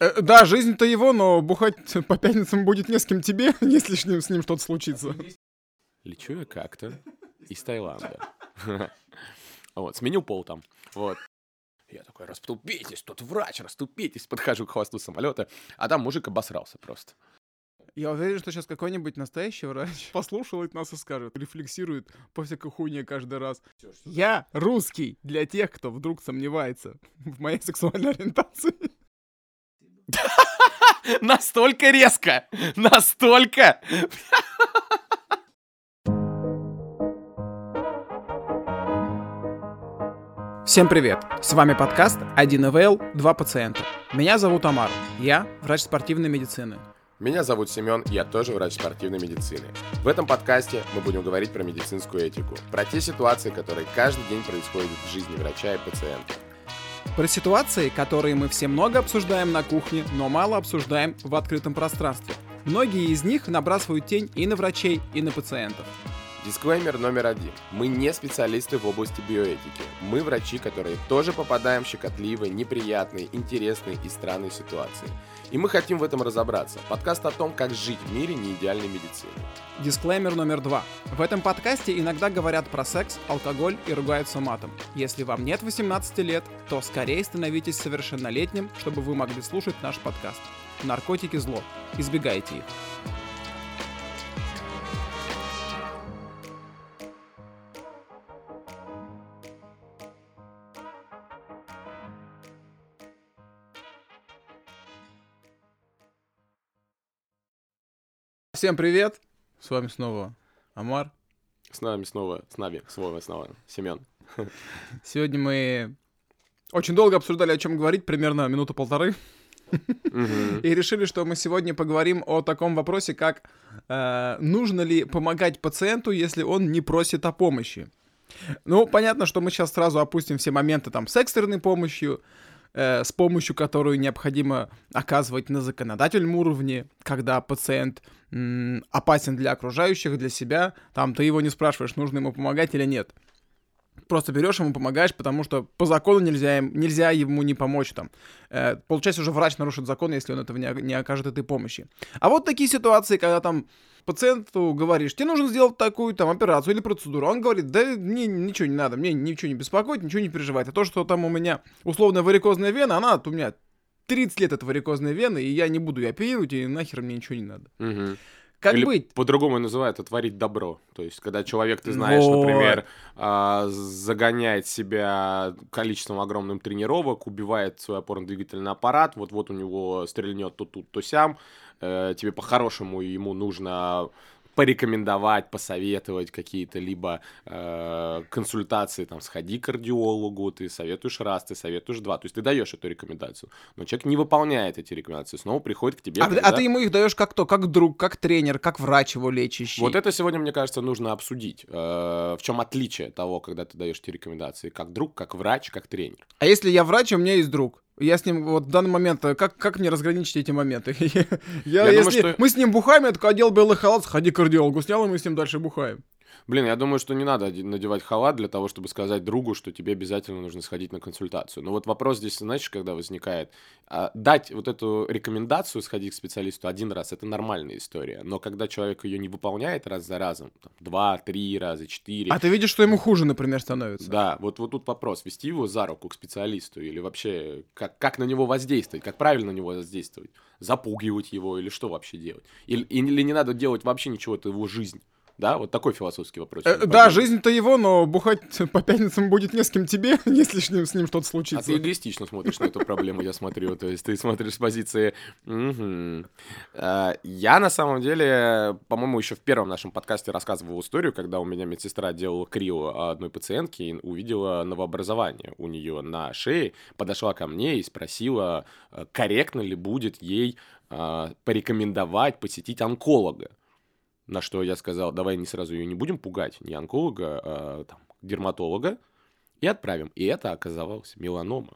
Э, да, жизнь-то его, но бухать по пятницам будет не с кем тебе, если с ним, с ним что-то случится. Лечу я как-то из Таиланда. Вот, сменил пол там. Вот. Я такой, расступитесь, тут врач, расступитесь. Подхожу к хвосту самолета, а там мужик обосрался просто. Я уверен, что сейчас какой-нибудь настоящий врач послушает нас и скажет, рефлексирует по всякой хуйне каждый раз. Я русский для тех, кто вдруг сомневается в моей сексуальной ориентации. Настолько резко! Настолько! Всем привет! С вами подкаст 1 ИВЛ, 2 пациента. Меня зовут Амар, я врач спортивной медицины. Меня зовут Семен, я тоже врач спортивной медицины. В этом подкасте мы будем говорить про медицинскую этику, про те ситуации, которые каждый день происходят в жизни врача и пациента. Про ситуации, которые мы все много обсуждаем на кухне, но мало обсуждаем в открытом пространстве. Многие из них набрасывают тень и на врачей, и на пациентов. Дисклеймер номер один. Мы не специалисты в области биоэтики. Мы врачи, которые тоже попадаем в щекотливые, неприятные, интересные и странные ситуации. И мы хотим в этом разобраться. Подкаст о том, как жить в мире неидеальной медицины. Дисклеймер номер два. В этом подкасте иногда говорят про секс, алкоголь и ругаются матом. Если вам нет 18 лет, то скорее становитесь совершеннолетним, чтобы вы могли слушать наш подкаст. Наркотики зло. Избегайте их. Всем привет! С вами снова Амар. С нами снова, с нами снова, снова Семен. Сегодня мы очень долго обсуждали, о чем говорить, примерно минуту-полторы. И решили, что мы сегодня поговорим о таком вопросе, как э, нужно ли помогать пациенту, если он не просит о помощи. Ну, понятно, что мы сейчас сразу опустим все моменты там с экстренной помощью, э, с помощью которую необходимо оказывать на законодательном уровне, когда пациент опасен для окружающих, для себя, там ты его не спрашиваешь, нужно ему помогать или нет. Просто берешь ему, помогаешь, потому что по закону нельзя, им, нельзя ему не помочь там. Э, получается, уже врач нарушит закон, если он этого не, не окажет этой помощи. А вот такие ситуации, когда там пациенту говоришь, тебе нужно сделать такую там операцию или процедуру. Он говорит, да мне ничего не надо, мне ничего не беспокоит, ничего не переживает. А то, что там у меня условная варикозная вена, она у меня 30 лет это варикозная вена, и я не буду ее оперировать, и нахер мне ничего не надо. Угу. Как Или быть? По-другому называют это творить добро. То есть, когда человек, ты знаешь, Вот. например, а, загоняет себя количеством огромным тренировок, убивает свой опорно-двигательный аппарат, вот-вот у него стрельнет то тут, то сям, э, тебе по-хорошему ему нужно порекомендовать, посоветовать какие-то либо э, консультации, там, сходи к кардиологу, ты советуешь раз, ты советуешь два, то есть ты даешь эту рекомендацию, но человек не выполняет эти рекомендации, снова приходит к тебе. А, когда- а ты ему их даешь как то, как друг, как тренер, как врач его лечащий. Вот это сегодня, мне кажется, нужно обсудить. Э, В чем отличие того, когда ты даешь эти рекомендации как друг, как врач, как тренер. А если я врач, у меня есть друг? Я с ним вот в данный момент, э, как, как мне разграничить эти моменты? я, Я думаю, если что- мы с ним бухаем, я такой одел белый халат, сходи к кардиологу, снял, и мы с ним дальше бухаем. Блин, я думаю, что не надо надевать халат для того, чтобы сказать другу, что тебе обязательно нужно сходить на консультацию. Но вот вопрос здесь, знаешь, когда возникает, а, дать вот эту рекомендацию сходить к специалисту один раз, это нормальная история. Но когда человек ее не выполняет раз за разом, там, два, три раза, четыре, А ты видишь, что ему хуже, например, становится? Да, вот, вот тут вопрос, вести его за руку к специалисту или вообще как, как на него воздействовать, как правильно на него воздействовать, запугивать его или что вообще делать? Или, или не надо делать вообще ничего, это его жизнь, да? Вот такой философский вопрос. Э, да, жизнь-то его, но бухать по пятницам будет не с кем тебе, если с ним, с ним что-то А случится. ты эгоистично смотришь на эту проблему, я смотрю. То есть ты смотришь с позиции... А, Я на самом деле, по-моему, еще в первом нашем подкасте рассказывал историю, когда у меня медсестра делала крио одной пациентки и увидела новообразование у нее на шее, подошла ко мне и спросила, э, корректно ли будет ей а, порекомендовать посетить онколога. На что я сказал, давай не сразу ее не будем пугать, не онколога, а там, дерматолога, и отправим. И это оказалось меланома.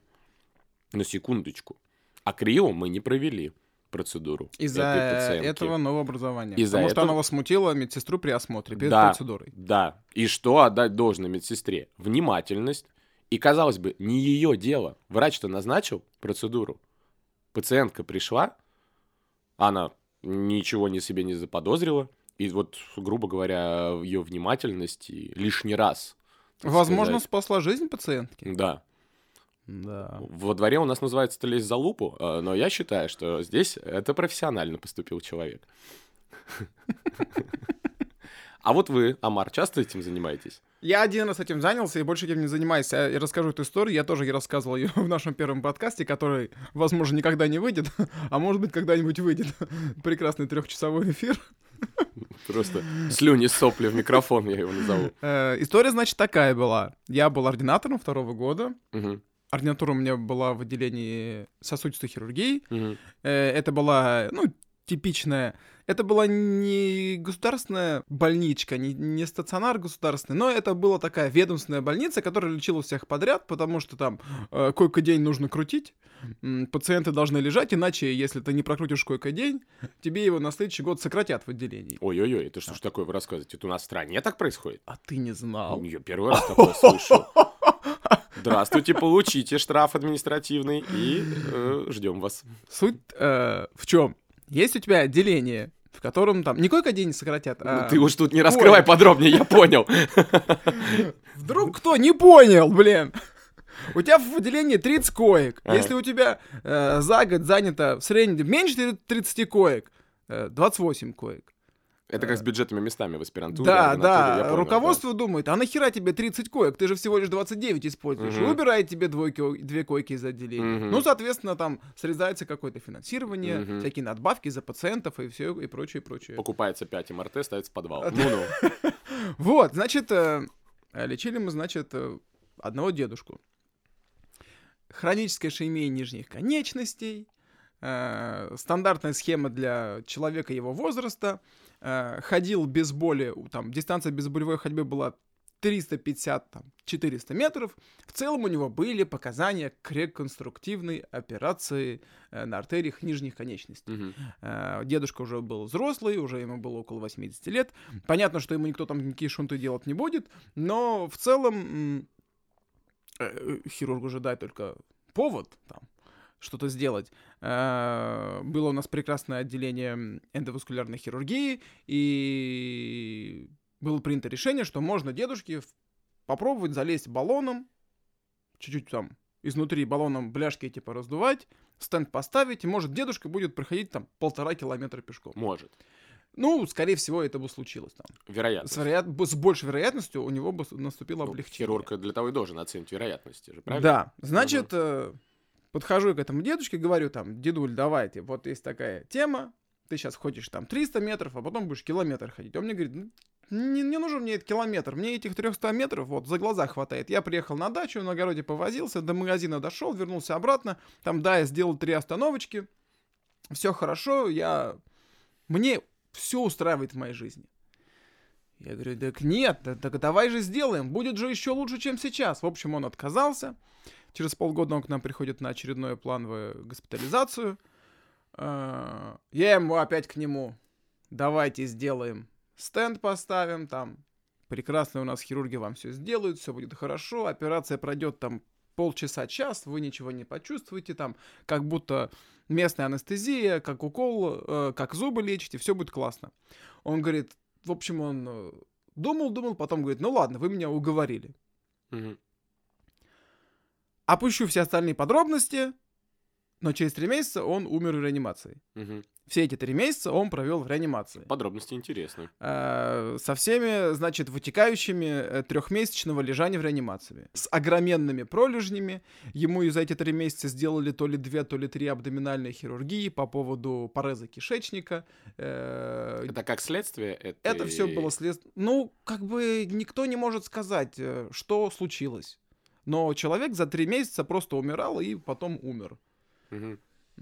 На секундочку. А крио мы не провели процедуру. Из-за этого новообразования. Из-за Потому что этого- она вас смутила медсестру при осмотре, перед Да. процедурой. Да. И что отдать должно медсестре? Внимательность. И, казалось бы, не ее дело. Врач-то назначил процедуру. Пациентка пришла, она ничего не себе не заподозрила, и вот, грубо говоря, ее внимательность и лишний раз. Возможно, сказать, спасла жизнь пациентки. Да. Да. Во дворе у нас называется «ты лезь за лупу», а, но я считаю, что здесь это профессионально поступил человек. А вот вы, Амар, часто этим занимаетесь? Я один раз этим занялся и больше этим не занимаюсь. Я расскажу эту историю. Я тоже рассказывал ее в нашем первом подкасте, который, возможно, никогда не выйдет, а может быть, когда-нибудь выйдет. Прекрасный трехчасовой эфир. Просто слюни, сопли в микрофон, я его назову. Э, история, значит, такая была. Я был ординатором второго года. Ординатура у меня была в отделении сосудистой хирургии. Это была, ну, типичная это была не государственная больничка, не, не стационар государственный, но это была такая ведомственная больница, которая лечила всех подряд, потому что там э, койко-день нужно крутить, пациенты должны лежать, иначе, если ты не прокрутишь койко-день, тебе его на следующий год сократят в отделении. Ой-ой-ой, это что ж такое вы рассказываете? Это у нас в стране так происходит? А ты не знал. Я первый раз такое слышу. Здравствуйте, получите штраф административный и э, ждем вас. Суть э, в чем? Есть у тебя отделение, в котором там... Не койко-день не сократят, а... Ну, ты уж тут не раскрывай Ой. подробнее, я понял. Вдруг кто не понял, блин. У тебя в отделении 30 коек. Ага. Если у тебя э, за год занято в среднем меньше 30 коек, э, 28 коек. Это как с бюджетными местами в аспирантуре. Да, да. Понял, Руководство да. думает, а нахера тебе 30 коек? Ты же всего лишь 29 используешь. Угу. И убирает тебе двойки, две койки из отделения. Угу. Ну, соответственно, там срезается какое-то финансирование, угу. всякие надбавки за пациентов и все, и прочее, прочее. Покупается 5 МРТ, ставится подвал. Ну-ну. Вот, значит, э, лечили мы, значит, э, одного дедушку. Хроническое шеймение нижних конечностей, э, стандартная схема для человека его возраста — э, ходил без боли, там, дистанция без болевой ходьбы была 350-400 метров. В целом у него были показания к реконструктивной операции э, на артериях нижних конечностей. Угу. Э, дедушка уже был взрослый, уже ему было около 80 лет. Понятно, что ему никто там никакие шунты делать не будет, но в целом э, хирургу же дай только повод там что-то сделать. Э, было у нас прекрасное отделение эндоваскулярной хирургии, и было принято решение, что можно дедушке попробовать залезть баллоном, чуть-чуть там изнутри баллоном бляшки типа раздувать, стенд поставить, и может дедушка будет проходить там полтора километра пешком. Может. Ну, скорее всего, это бы случилось там. Вероятно. С, вероят... с большей вероятностью у него бы наступило ну, облегчение. Хирург для того и должен оценить вероятности же, правильно? Да. Значит, угу подхожу к этому дедушке, говорю там, дедуль, давайте, вот есть такая тема, ты сейчас ходишь там 300 метров, а потом будешь километр ходить. Он мне говорит, «Ну, не, не нужен мне этот километр, мне этих 300 метров вот за глаза хватает. Я приехал на дачу, на огороде повозился, до магазина дошел, вернулся обратно, там, да, я сделал три остановочки, все хорошо, я... Мне все устраивает в моей жизни. Я говорю, так нет, так давай же сделаем, будет же еще лучше, чем сейчас. В общем, он отказался. Через полгода он к нам приходит на очередную плановую госпитализацию. А, я ему опять к нему. Давайте сделаем стенд поставим там. Прекрасные у нас хирурги вам все сделают, все будет хорошо. Операция пройдет там полчаса-час, вы ничего не почувствуете там, как будто местная анестезия, как укол, э, как зубы лечите, все будет классно. Он говорит, в общем, он э, потом говорит, ну ладно, вы меня уговорили. Угу. Опущу все остальные подробности, но через три месяца он умер в реанимации. Угу. Все эти три месяца он провел в реанимации. Подробности интересны. Э, со всеми, значит, вытекающими э, трехмесячного лежания в реанимации. С огроменными пролежнями. Ему за эти три месяца сделали то ли две, то ли три абдоминальные хирургии по поводу пореза кишечника. Э, это как следствие? Это, это все было следствие. Ну, как бы никто не может сказать, э, что случилось. Но человек за три месяца просто умирал и потом умер. Угу.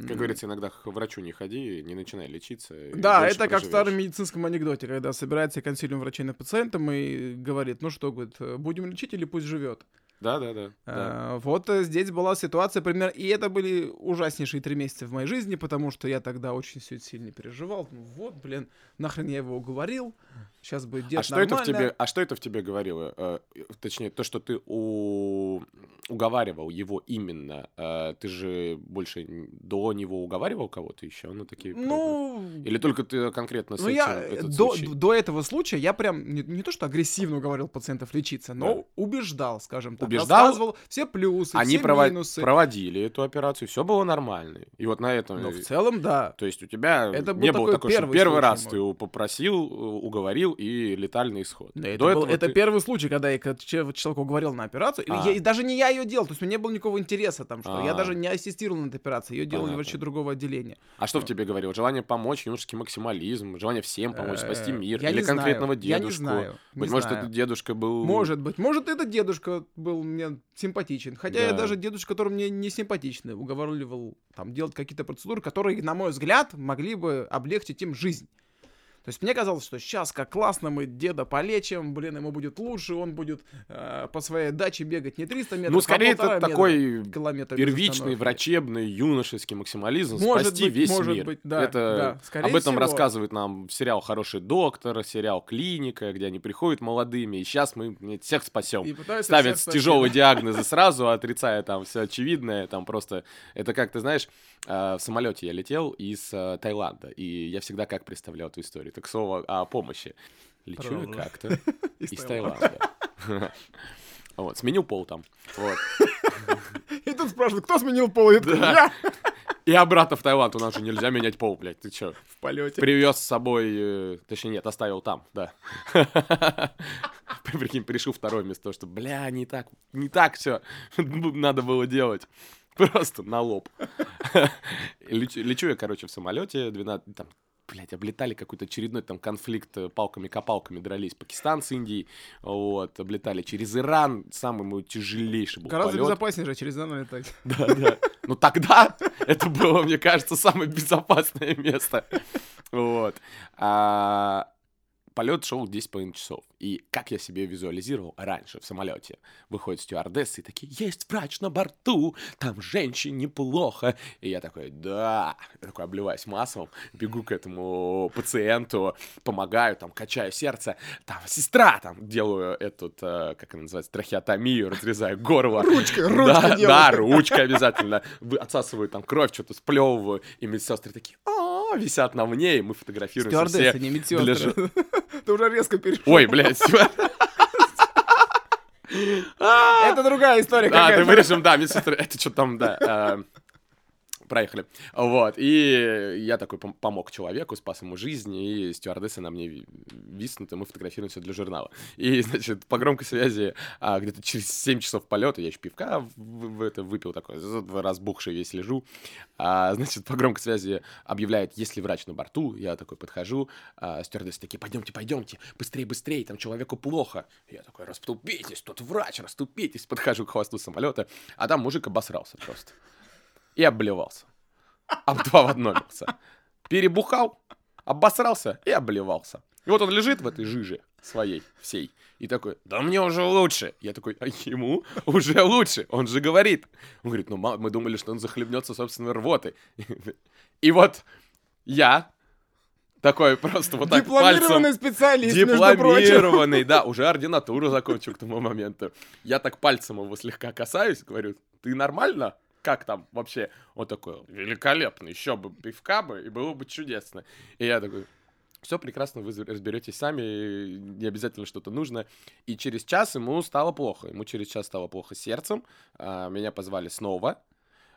Как говорится, иногда к врачу не ходи, не начинай лечиться. Да, это как в старом медицинском анекдоте, когда собирается консилиум врачей над пациентом и говорит, ну что, говорит, будем лечить или пусть живет. Да, да, да. А, вот э, здесь была ситуация, примерно, и это были ужаснейшие три месяца в моей жизни, потому что я тогда очень все сильно переживал. Ну вот, блин, нахрен я его уговорил, сейчас будет дед а что нормально. это в тебе, А что это в тебе говорило? Э, точнее, то, что ты у... уговаривал его именно. Э, ты же больше до него уговаривал кого-то еще? Ну, такие... Ну... Или только ты конкретно с ну, этим я этот до, случай? до этого случая я прям не, не то что агрессивно уговорил пациентов лечиться, но Да. убеждал, скажем так. Убеждал? Рассказывал все плюсы, Они все прово- минусы. проводили эту операцию, все было нормально. И вот на этом... Но в целом, да. То есть у тебя Это был не было такой такого, что первый первый раз мой. ты его попросил, э, уговорил и летальный исход. Да, это, был- это ты- первый случай, когда я к- че- человека уговорил на операцию. А. я- и даже не я ее делал, то есть у меня не было никакого интереса там, что я А. даже не ассистировал на этой операции, ее делали Понятно. врачи другого отделения. А что в тебе говорил? Желание помочь, юношеский максимализм, желание всем помочь, спасти Э, мир? я Или знаю, конкретного я не дедушку? не Быть может, знаю. этот дедушка был... Может быть, может этот дедушка был мне симпатичен, хотя я Да. даже дедушка, который мне не симпатичный, уговаривал там делать какие-то процедуры, которые, на мой взгляд, могли бы облегчить им жизнь. То есть мне казалось, что сейчас как классно мы деда полечим, блин, ему будет лучше, он будет э, по своей даче бегать не 300 метров, Ну, скорее, а это метра, такой километра без первичный, врачебный, юношеский максимализм Может спасти быть, весь может мир. быть, да, это да, скорее об этом всего. рассказывает нам сериал «Хороший доктор», сериал «Клиника», где они приходят молодыми, и сейчас мы всех спасем. Ставят всех тяжелые спасти. диагнозы сразу, отрицая там все очевидное, там просто... Это как, ты знаешь, э, в самолете я летел из э, Таиланда, и я всегда как представлял эту историю. Так слово о помощи. Лечу я Правда. как-то Из Таиланда. Вот, сменил пол там. Вот. И тут спрашивают, кто сменил пол? Я Да. я И обратно в Таиланд. У нас же нельзя менять пол, блядь. Ты чё? в полете. Привез с собой... э, Точнее, нет, оставил там, да. Прикинь, пришел второе вместо того, что, бля, не так, не так все надо было делать. Просто на лоб. И Лечу, лечу я, короче, в самолете, 12, там, блядь, облетали какой-то очередной там конфликт, э, палками-копалками дрались Пакистан с Индией, вот, облетали через Иран, самый мой тяжелейший был Гораздо полет. безопаснее же через Иран летать. Да, да. Ну тогда это было, мне кажется, самое безопасное место. Вот. А, Полет шел 10,5 часов. И как я себе визуализировал раньше в самолете. Выходят стюардессы и такие, есть врач на борту, там женщине неплохо. И я такой, да. Я такой обливаюсь маслом, бегу к этому пациенту, помогаю, там, качаю сердце. Там, сестра, там, делаю эту, как она называется, трахеотомию, разрезаю горло. Ручкой, Да, ручкой да, делаю. ручкой обязательно. Отсасываю там кровь, что-то сплевываю. И медсестры такие, «А, висят на мне, и мы фотографируемся Стюардессы, все. не для медсестры. Ты уже резко перешел. Ой, блядь. Это другая история А, ты какая-то. вырежем, да, медсестры, это что там, да. Проехали. Вот. И я такой пом- помог человеку, спас ему жизнь, и стюардессы на мне ви- виснут, и мы фотографируемся для журнала. И, значит, по громкой связи а, где-то через 7 часов полета, я еще пивка в, в это выпил такой, разбухший весь лежу. А, значит, по громкой связи объявляет, есть ли врач на борту. Я такой подхожу, а, стюардессы такие, пойдемте, пойдемте, быстрее, быстрее, там человеку плохо. Я такой, расступитесь, тут врач, расступитесь. Подхожу к хвосту самолета, а там мужик обосрался просто. И обливался. Об два в одно лился. Перебухал, обосрался и обливался. И вот он лежит в этой жиже своей, всей, и такой, да мне уже лучше. Я такой, а ему уже лучше, он же говорит. Он говорит, ну мы думали, что он захлебнется собственной рвотой. И вот я такой просто вот так Дипломированный пальцем... специалист. Дипломированный, да, уже ординатуру закончил к тому моменту. Я так пальцем его слегка касаюсь, говорю, ты нормально? Как там вообще? Он такой, великолепно, еще бы пивка бы, и было бы чудесно. И я такой, все прекрасно, вы разберетесь сами, не обязательно что-то нужно. И через час ему стало плохо. Ему через час стало плохо сердцем. А, Меня позвали снова.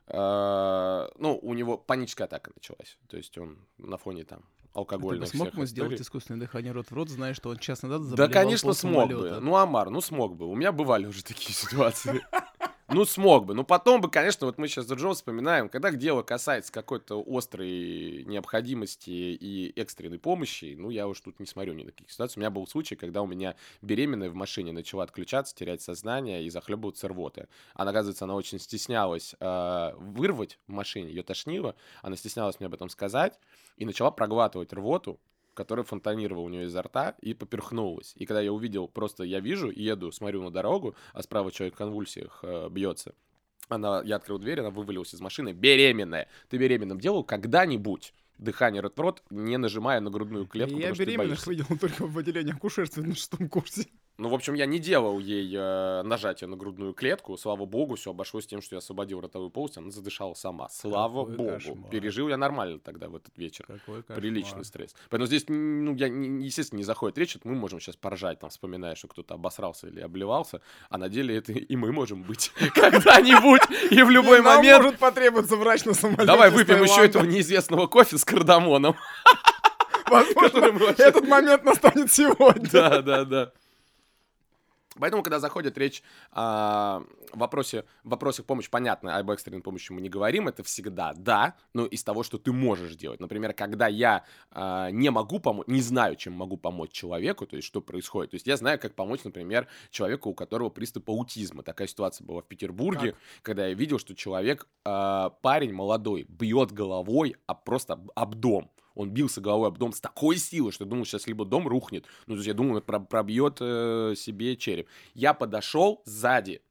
А, Ну, у него паническая атака началась. То есть он на фоне там Ты алкогольных бы смог ему сделать искусственное дыхание рот в рот, зная, что он час назад Да, заболевал конечно, смог бы. Ну, Амар, ну смог бы. У меня бывали уже такие ситуации. Ну, смог бы. Ну, потом бы, конечно, вот мы сейчас за Джо вспоминаем, когда дело касается какой-то острой необходимости и экстренной помощи, ну, я уж тут не смотрю ни на каких ситуаций. У меня был случай, когда у меня беременная в машине начала отключаться, терять сознание и захлебываться рвоты. Она, оказывается, она очень стеснялась э, вырвать в машине, ее тошнило, она стеснялась мне об этом сказать и начала проглатывать рвоту, которая фонтанировала у нее изо рта и поперхнулась. И когда я увидел, просто я вижу, еду, смотрю на дорогу, а справа человек в конвульсиях э, бьется. Она, я открыл дверь, она вывалилась из машины, беременная. Ты беременным делал когда-нибудь? дыхание рот в рот, не нажимая на грудную клетку. Я беременных видел только в отделении акушерства на шестом курсе. Ну, в общем, я не делал ей э, нажатие на грудную клетку. Слава богу, все обошлось тем, что я освободил ротовую полость, она задышала сама. Слава Какой богу. Кошмар. Пережил я нормально тогда в этот вечер. Какой Приличный стресс. Поэтому здесь, ну, я, естественно, не заходит речь, мы можем сейчас поржать, там, вспоминая, что кто-то обосрался или обливался, а на деле это и мы можем быть когда-нибудь и в любой момент. может потребоваться врач на самолете. Давай выпьем еще этого неизвестного кофе с кардамоном. Возможно, этот момент настанет сегодня. Да, да, да. Поэтому, когда заходит речь о вопросе, вопросе помощи, понятно, об экстренной помощи мы не говорим, это всегда да, но из того, что ты можешь делать. Например, когда я э, не могу помочь, не знаю, чем могу помочь человеку, то есть что происходит. То есть я знаю, как помочь, например, человеку, у которого приступ аутизма. Такая ситуация была в Петербурге, как? когда я видел, что человек, э, парень молодой, бьет головой а просто об дом он бился головой об дом с такой силой, что я думал, сейчас либо дом рухнет, ну, то есть я думал, пробьет э, себе череп. Я подошел сзади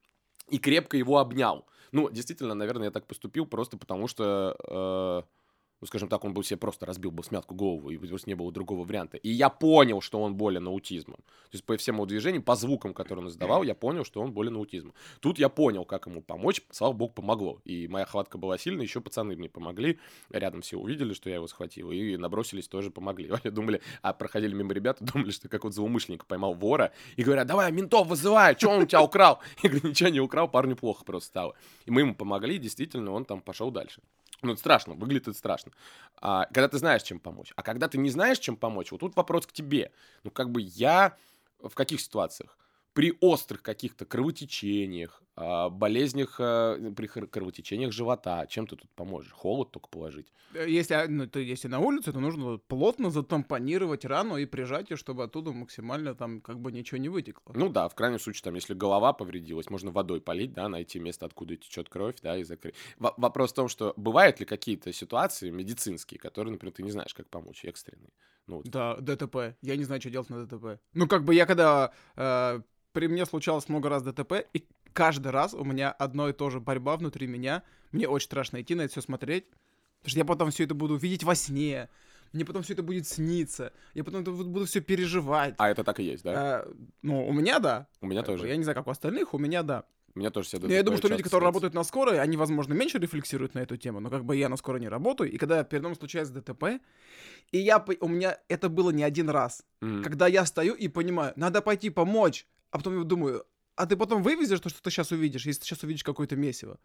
и крепко его обнял. Ну, действительно, наверное, я так поступил просто потому, что... Э, ну, скажем так, он бы себе просто разбил бы смятку голову, и просто не было другого варианта. И я понял, что он болен аутизмом. То есть по всем его движениям, по звукам, которые он издавал, я понял, что он болен аутизмом. Тут я понял, как ему помочь, слава богу, помогло. И моя хватка была сильная, еще пацаны мне помогли, рядом все увидели, что я его схватил, и набросились, тоже помогли. Они думали, а проходили мимо ребята, думали, что как вот злоумышленник поймал вора, и говорят, давай, ментов вызывай, что он у тебя украл? Я говорю, ничего не украл, парню плохо просто стало. И мы ему помогли, действительно, он там пошел дальше. Ну, это страшно, выглядит страшно. А, когда ты знаешь, чем помочь. А когда ты не знаешь, чем помочь, вот тут вопрос к тебе. Ну, как бы я в каких ситуациях? При острых каких-то кровотечениях, а, болезнях, а, при кровотечениях живота, чем ты тут поможешь? Холод только положить? Э, если, а, ну, то, если на улице, то нужно плотно затампонировать рану и прижать ее, чтобы оттуда максимально там как бы ничего не вытекло. Ну да, в крайнем случае, там, если голова повредилась, можно водой полить, да, найти место, откуда течет кровь, да, и закрыть. В- вопрос в том, что бывают ли какие-то ситуации медицинские, которые, например, ты не знаешь, как помочь, экстренные? Ну, вот. Да, ДТП. Я не знаю, что делать на ДТП. Ну, как бы я когда э, при мне случалось много раз ДТП, и каждый раз у меня одно и то же борьба внутри меня. Мне очень страшно идти на это все смотреть, потому что я потом все это буду видеть во сне. Мне потом все это будет сниться. Я потом буду все переживать. А это так и есть, да? А, ну, у меня да. У меня тоже. Я не знаю, как у остальных, у меня да. У меня тоже все ДТП. Я думаю, что люди, которые работают на скорой, они, возможно, меньше рефлексируют на эту тему, но как бы я на скорой не работаю, и когда передо мной случается ДТП, и я, у меня это было не один раз, mm-hmm. когда я стою и понимаю, надо пойти помочь, а потом я думаю, а ты потом вывезешь то, что ты сейчас увидишь, если ты сейчас увидишь какое-то месиво.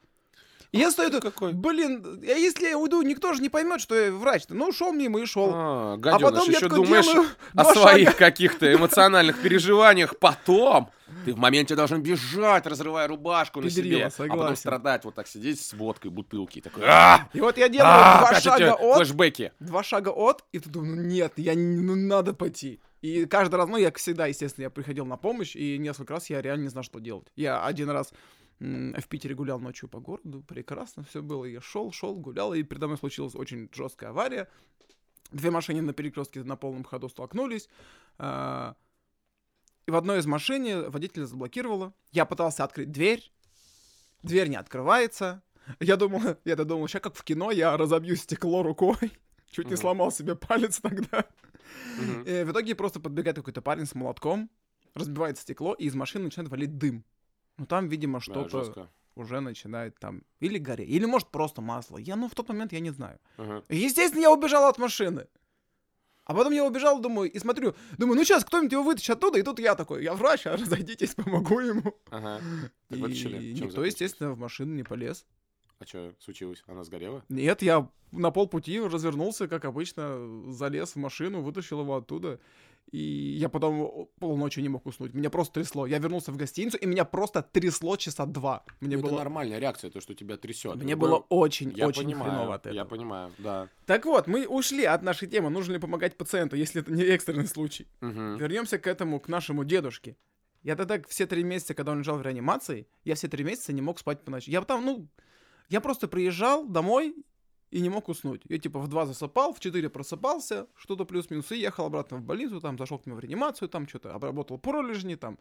И я стою, какой? блин, а если я уйду, никто же не поймет, что я врач. -то. Ну, шел мимо и шел. А, гаденыш, а потом еще думаешь о своих каких-то эмоциональных переживаниях потом. Ты в моменте должен бежать, разрывая рубашку на себе, а потом страдать, вот так сидеть с водкой, бутылки. Такой, «А!» и вот я делаю а, два шага от, флешбеки. два шага от, и ты думаешь, ну нет, я ну надо пойти. И каждый раз, ну, я всегда, естественно, я приходил на помощь, и несколько раз я реально не знал, что делать. Я один раз в Питере гулял ночью по городу, прекрасно все было. Я шел, шел, гулял, и передо мной случилась очень жесткая авария. Две машины на перекрестке на полном ходу столкнулись. А, и в одной из машин водителя заблокировало. Я пытался открыть дверь. Дверь не открывается. Я думал, я-то думал, сейчас как в кино, я разобью стекло рукой. Чуть не сломал себе палец тогда. И в итоге просто подбегает какой-то парень с молотком, разбивает стекло, и из машины начинает валить дым. Ну там, видимо, что-то да, уже начинает там или гореть, или может просто масло. Я, ну, в тот момент я не знаю. Uh-huh. Естественно, я убежал от машины. А потом я убежал, думаю, и смотрю, думаю, ну сейчас кто-нибудь его вытащит оттуда, и тут я такой, я врач, а разойдитесь, помогу ему. Ага. Так и никто, естественно, в машину не полез. А что случилось? Она сгорела? Нет, я на полпути развернулся, как обычно, залез в машину, вытащил его оттуда. И я потом полночи не мог уснуть. Меня просто трясло. Я вернулся в гостиницу, и меня просто трясло часа два. Мне ну, было... Это нормальная реакция, то, что тебя трясет. Мне ну, было очень-очень хреново от этого. Я понимаю, да. Так вот, мы ушли от нашей темы. Нужно ли помогать пациенту, если это не экстренный случай. Угу. Вернемся к этому, к нашему дедушке. Я тогда все три месяца, когда он лежал в реанимации, я все три месяца не мог спать по ночи. Я там, ну, я просто приезжал домой, и не мог уснуть. Я типа в 2 засыпал, в 4 просыпался, что-то плюс-минус, и ехал обратно в больницу, там зашел к мне в реанимацию, там что-то обработал пролежни, там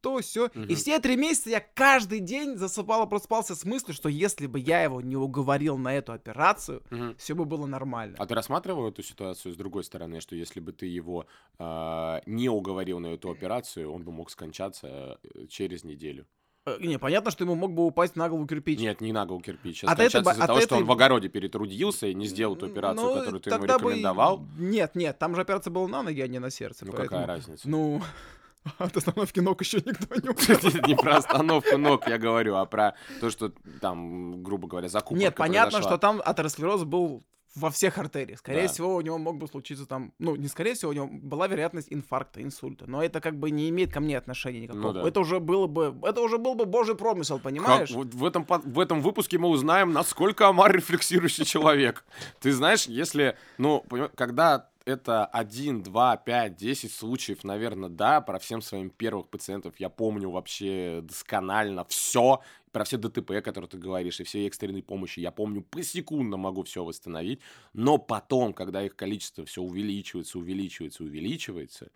то все. Угу. И все три месяца я каждый день засыпал и просыпался с мыслью, что если бы я его не уговорил на эту операцию, угу. все бы было нормально. А ты рассматривал эту ситуацию с другой стороны, что если бы ты его э, не уговорил на эту операцию, он бы мог скончаться э, через неделю? Э, не, понятно, что ему мог бы упасть на голову кирпич. Нет, не на голову кирпич. А это, из-за того, этой... что он в огороде перетрудился и не сделал ту операцию, ну, которую ты ему рекомендовал. Бы... Нет, нет, там же операция была на ноги, а не на сердце. Ну поэтому... какая разница? Ну, от остановки ног еще никто не умер. Не про остановку ног я говорю, а про то, что там, грубо говоря, закупка Нет, понятно, что там атеросклероз был во всех артериях. Скорее да. всего, у него мог бы случиться там, ну, не скорее всего, у него была вероятность инфаркта, инсульта. Но это как бы не имеет ко мне отношения никакого. Ну, да. Это уже было бы, это уже был бы божий промысел, понимаешь? Как, вот в этом, в этом выпуске мы узнаем, насколько Амар рефлексирующий человек. Ты знаешь, если, ну, когда это 1, 2, 5, 10 случаев, наверное, да. Про всем своим первых пациентов я помню вообще досконально все. Про все ДТП, которые ты говоришь, и все экстренные помощи я помню посекундно могу все восстановить. Но потом, когда их количество все увеличивается, увеличивается, увеличивается,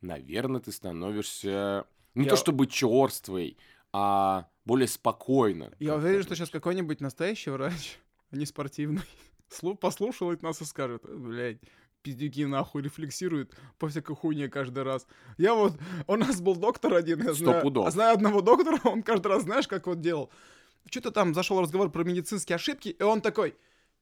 наверное, ты становишься не я... то чтобы черствый, а более спокойно. Я уверен, что сейчас какой-нибудь настоящий врач, а не спортивный, послушает нас и скажет, блядь, пиздюки нахуй рефлексируют по всякой хуйне каждый раз. Я вот, у нас был доктор один, я знаю, пудов. знаю одного доктора, он каждый раз, знаешь, как вот делал. Что-то там зашел разговор про медицинские ошибки, и он такой,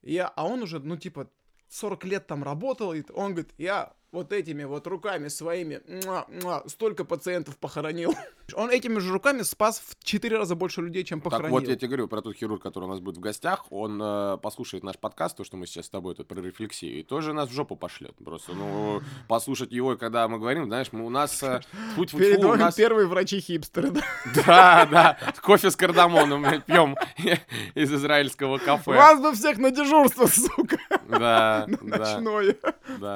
я, а он уже, ну, типа, 40 лет там работал, и он говорит, я вот этими вот руками своими муа, муа, столько пациентов похоронил. Он этими же руками спас в 4 раза больше людей, чем похоронил. Так вот, я тебе говорю про тот хирург, который у нас будет в гостях. Он э, послушает наш подкаст, то, что мы сейчас с тобой тут про рефлексию, и тоже нас в жопу пошлет. Просто, ну, послушать его, когда мы говорим, знаешь, мы у нас... Э, фу -фу -фу, Перед у нас... первые врачи-хипстеры, да? Да, да, кофе с кардамоном мы пьем из израильского кафе. Вас бы всех на дежурство, сука! Да, Ночное.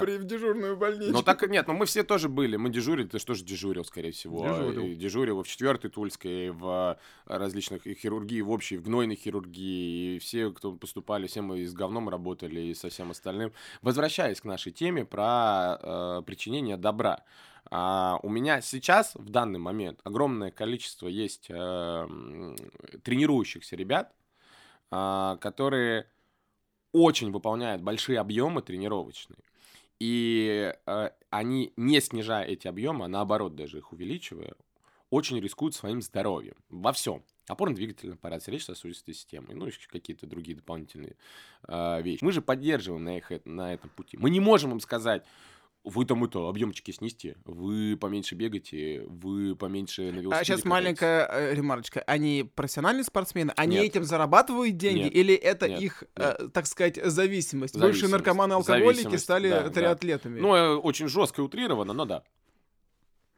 При дежурную больничку. Ну так нет, ну мы все тоже были. Мы дежурили, ты что же дежурил, скорее всего. Дежурил. Дежурил в четвертой Тульской, в различных хирургии, в общей, в гнойной хирургии. И все, кто поступали, все мы и с говном работали, и со всем остальным. Возвращаясь к нашей теме про э, причинение добра. А, у меня сейчас, в данный момент, огромное количество есть э, тренирующихся ребят, э, которые очень выполняют большие объемы тренировочные. И э, они, не снижая эти объемы, а наоборот даже их увеличивая, очень рискуют своим здоровьем во всем. Опорно-двигательный аппарат, сердечно-сосудистой системы, ну, еще какие-то другие дополнительные э, вещи. Мы же поддерживаем на, их, на этом пути. Мы не можем им сказать, вы там это, объемчики снести, вы поменьше бегаете, вы поменьше на велосипеде А сейчас маленькая э, ремарочка. Они профессиональные спортсмены? Они нет. этим зарабатывают деньги? Нет. Или это нет. их, нет. Э, так сказать, зависимость? зависимость. Бывшие наркоманы-алкоголики стали да, триатлетами? Да. Ну, э, очень жестко и утрированно, но да.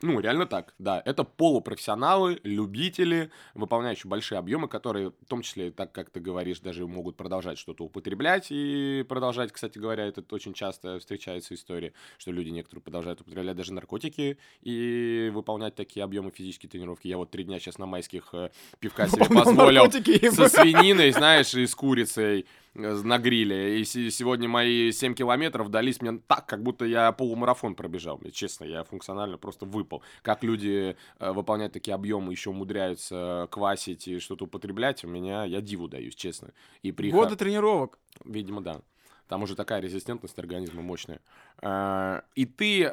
Ну, реально так, да. Это полупрофессионалы, любители, выполняющие большие объемы, которые, в том числе, так как ты говоришь, даже могут продолжать что-то употреблять и продолжать, кстати говоря, это очень часто встречается история, что люди некоторые продолжают употреблять даже наркотики и выполнять такие объемы физической тренировки. Я вот три дня сейчас на майских э, пивка себе позволил со свининой, знаешь, и с курицей на гриле. И сегодня мои 7 километров дались мне так, как будто я полумарафон пробежал. Честно, я функционально просто выпал. Как люди э, выполняют такие объемы, еще умудряются квасить и что-то употреблять, у меня, я диву даюсь, честно. И при Годы тренировок. Видимо, да. Там уже такая резистентность организма мощная. Э, и ты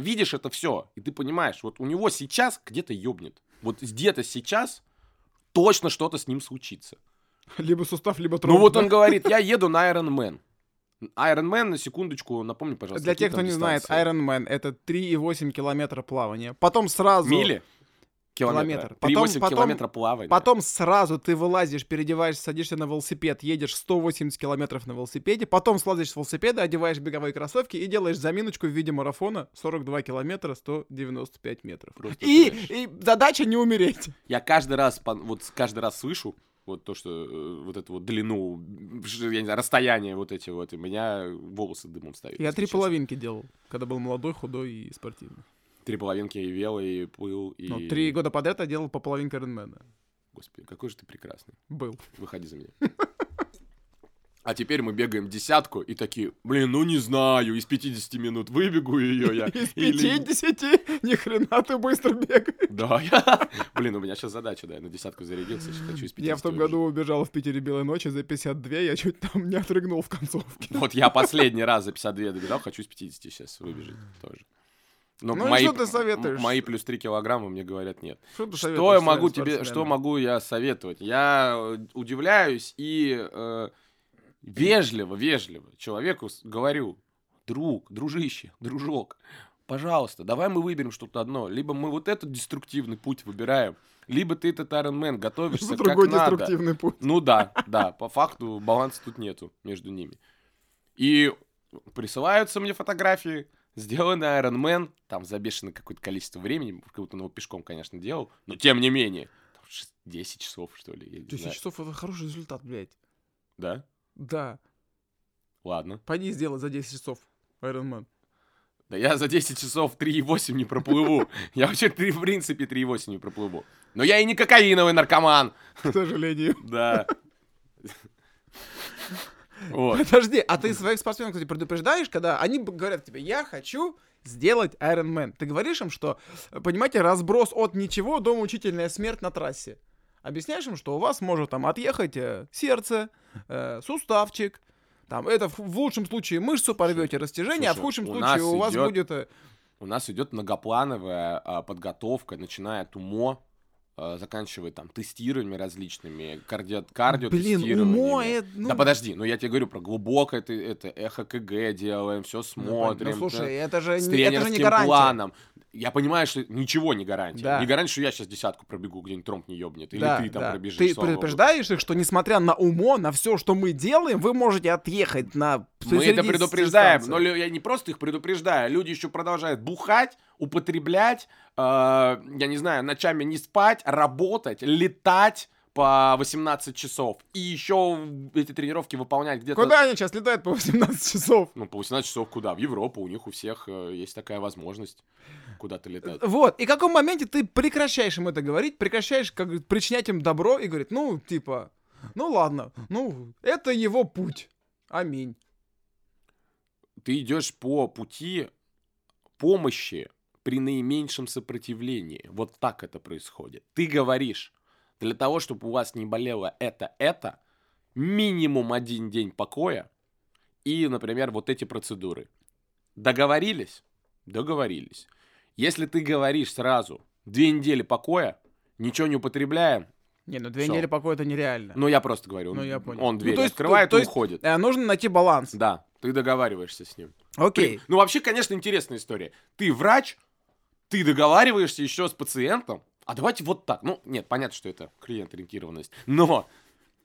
видишь это все, и ты понимаешь, вот у него сейчас где-то ёбнет. Вот где-то сейчас точно что-то с ним случится. Либо сустав, либо тромб. Ну вот он говорит, я еду на Iron Man. Iron Man, на секундочку, напомни, пожалуйста. Для тех, кто не знает, Iron Man — это 3,8 километра плавания. Потом сразу... Мили? Километр. Потом, 3,8 потом, километра плавания. Потом сразу ты вылазишь, переодеваешься, садишься на велосипед, едешь 180 километров на велосипеде, потом слазишь с велосипеда, одеваешь беговые кроссовки и делаешь заминочку в виде марафона 42 километра 195 метров. и, и задача не умереть. Я каждый раз, вот каждый раз слышу, вот то, что э, вот эту вот длину, я не знаю, расстояние вот эти вот, и меня волосы дымом ставят. Я три честно. половинки делал, когда был молодой, худой и спортивный. Три половинки и вел, и плыл, и... Ну, три года подряд я делал по половинке Ironman. Господи, какой же ты прекрасный. Был. Выходи за меня. А теперь мы бегаем десятку и такие, блин, ну не знаю, из 50 минут выбегу ее я. Из 50? Ни хрена ты быстро бегаешь. Да, я... Блин, у меня сейчас задача, да, я на десятку зарядился, сейчас хочу из 50 Я в том году убежал в Питере Белой ночи за 52, я чуть там не отрыгнул в концовке. Вот я последний раз за 52 добежал, хочу из 50 сейчас выбежать тоже. Но ну мои, что ты советуешь? Мои плюс 3 килограмма мне говорят нет. Что, ты что я могу тебе, что могу я советовать? Я э, удивляюсь и э, вежливо, вежливо человеку говорю, друг, дружище, дружок, пожалуйста, давай мы выберем что-то одно. Либо мы вот этот деструктивный путь выбираем, либо ты этот Iron Man готовишься как другой надо. деструктивный путь. Ну да, да, по факту баланса тут нету между ними. И присылаются мне фотографии, сделанный Iron Man, там за бешеное какое-то количество времени, как будто он его пешком, конечно, делал, но тем не менее, 10 часов, что ли. 10 часов — это хороший результат, блядь. Да? Да. Ладно. Пойди сделай за 10 часов Iron Man. Да я за 10 часов 3,8 не проплыву. Я вообще, в принципе, 3,8 не проплыву. Но я и не кокаиновый наркоман. К сожалению. Да. Вот. Подожди, а ты своих спортсменов, кстати, предупреждаешь, когда они говорят тебе, я хочу сделать Iron Man. Ты говоришь им, что, понимаете, разброс от ничего до мучительная смерть на трассе. Объясняешь им, что у вас может там отъехать э, сердце, э, суставчик, там, это в, в лучшем случае мышцу порвете, растяжение, Слушай, а в худшем случае у вас идет, будет... Э... У нас идет многоплановая э, подготовка, начиная от УМО, э, заканчивая там тестированиями различными, кардио, кардио Блин, умо это, ну... Да подожди, ну я тебе говорю про глубокое, это, это эхо КГ делаем, все смотрим. Ну, слушай, это же, это же не гарантия. планом я понимаю, что ничего не гарантия. Да. Не гарантия, что я сейчас десятку пробегу, где-нибудь тромб не ебнет. Или да, ты там да. пробежишь. Ты предупреждаешь их, что несмотря на умо, на все, что мы делаем, вы можете отъехать на Мы это предупреждаем, но я не просто их предупреждаю. Люди еще продолжают бухать, употреблять, э, я не знаю, ночами не спать, работать, летать по 18 часов. И еще эти тренировки выполнять где-то... Куда они сейчас летают по 18 часов? Ну, по 18 часов куда? В Европу. У них у всех э, есть такая возможность куда-то летать. Вот. И в каком моменте ты прекращаешь им это говорить, прекращаешь как причинять им добро и говорить, ну, типа, ну ладно, ну, это его путь. Аминь. Ты идешь по пути помощи при наименьшем сопротивлении. Вот так это происходит. Ты говоришь, для того, чтобы у вас не болело это-это, минимум один день покоя и, например, вот эти процедуры. Договорились? Договорились. Если ты говоришь сразу, две недели покоя, ничего не употребляем, не, ну две Все. недели покоя это нереально. Ну я просто говорю, ну, я понял. он дверь ну, то есть, открывает то, то и уходит. Э, нужно найти баланс. Да, ты договариваешься с ним. Окей. Ты, ну вообще, конечно, интересная история. Ты врач, ты договариваешься еще с пациентом, а давайте вот так. Ну, нет, понятно, что это клиент-ориентированность. Но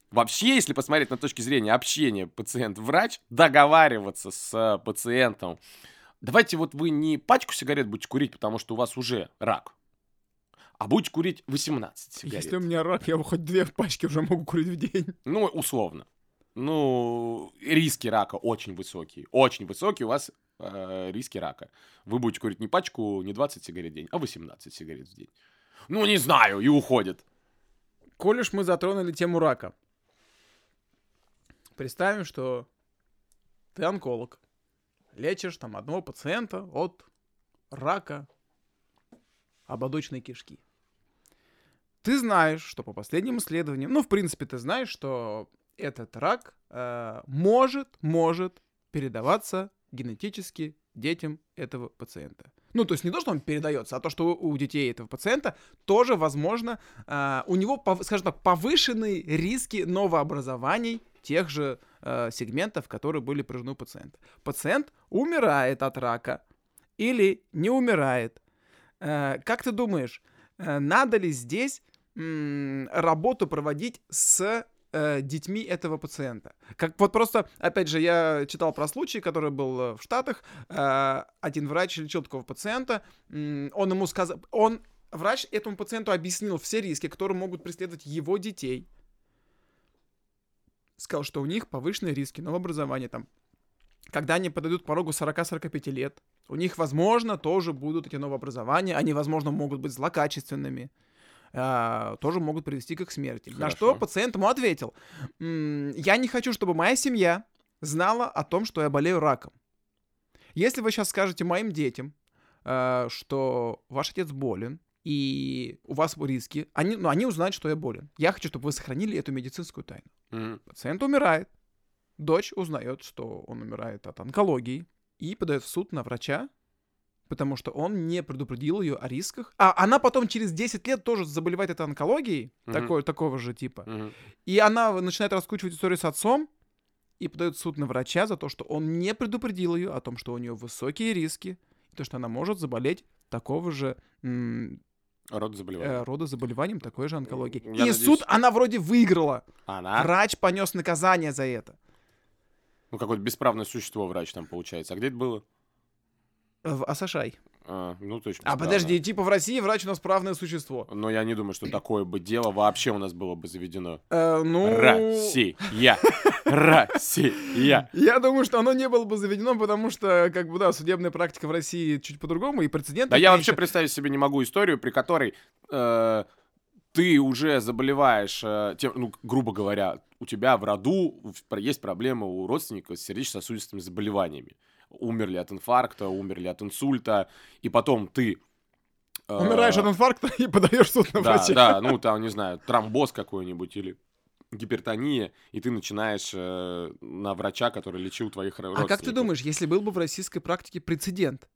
вообще, если посмотреть на точки зрения общения пациент-врач, договариваться с пациентом, давайте вот вы не пачку сигарет будете курить, потому что у вас уже рак, а будете курить 18 сигарет. Если у меня рак, я хоть две пачки уже могу курить в день. Ну, условно. Ну, риски рака очень высокие. Очень высокие у вас э, риски рака. Вы будете курить не пачку, не 20 сигарет в день, а 18 сигарет в день ну не знаю, и уходит. Коль уж мы затронули тему рака, представим, что ты онколог, лечишь там одного пациента от рака ободочной кишки. Ты знаешь, что по последним исследованиям, ну, в принципе, ты знаешь, что этот рак э, может, может передаваться генетически детям этого пациента. Ну, то есть не то, что он передается, а то, что у детей этого пациента тоже, возможно, э, у него, скажем так, повышенные риски новообразований тех же э, сегментов, которые были поражены у пациента. Пациент умирает от рака или не умирает. Э, как ты думаешь, э, надо ли здесь работу проводить с э, детьми этого пациента. Как вот просто, опять же, я читал про случай, который был э, в Штатах. Э, один врач лечил такого пациента. Он ему сказал, он врач этому пациенту объяснил все риски, которые могут преследовать его детей. Сказал, что у них повышенные риски новообразования там. Когда они подойдут к порогу 40-45 лет, у них, возможно, тоже будут эти новообразования, они, возможно, могут быть злокачественными. Э, тоже могут привести к смерти. Хорошо. На что пациент ему ответил, я не хочу, чтобы моя семья знала о том, что я болею раком. Если вы сейчас скажете моим детям, э, что ваш отец болен, и у вас риски, они, ну, они узнают, что я болен. Я хочу, чтобы вы сохранили эту медицинскую тайну. Mm-hmm. Пациент умирает. Дочь узнает, что он умирает от онкологии, и подает в суд на врача, потому что он не предупредил ее о рисках. А она потом через 10 лет тоже заболевает этой онкологией, mm-hmm. такой, такого же типа. Mm-hmm. И она начинает раскручивать историю с отцом, и подает суд на врача за то, что он не предупредил ее о том, что у нее высокие риски, и то, что она может заболеть такого же м- Рода заболеванием. Э, рода заболеванием такой же онкологии. Я и надеюсь... суд она вроде выиграла. Она? Врач понес наказание за это. Ну, какое-то бесправное существо врач там получается. А где это было? В Асашай. А, ну, точно. А подожди, типа в России врач у нас правное существо. Но я не думаю, что такое бы дело вообще у нас было бы заведено. Э, ну... Россия. Россия. Я думаю, что оно не было бы заведено, потому что, как бы, да, судебная практика в России чуть по-другому, и прецедент... Да я вообще представить себе не могу историю, при которой э, ты уже заболеваешь, э, тем, ну, грубо говоря, у тебя в роду есть проблемы у родственников с сердечно-сосудистыми заболеваниями умерли от инфаркта, умерли от инсульта, и потом ты э, Умираешь от инфаркта и подаешь суд на врача. Да, ну там, не знаю, тромбоз какой-нибудь или гипертония, и ты начинаешь э, на врача, который лечил твоих родственников. А как ты думаешь, если был бы в российской практике прецедент,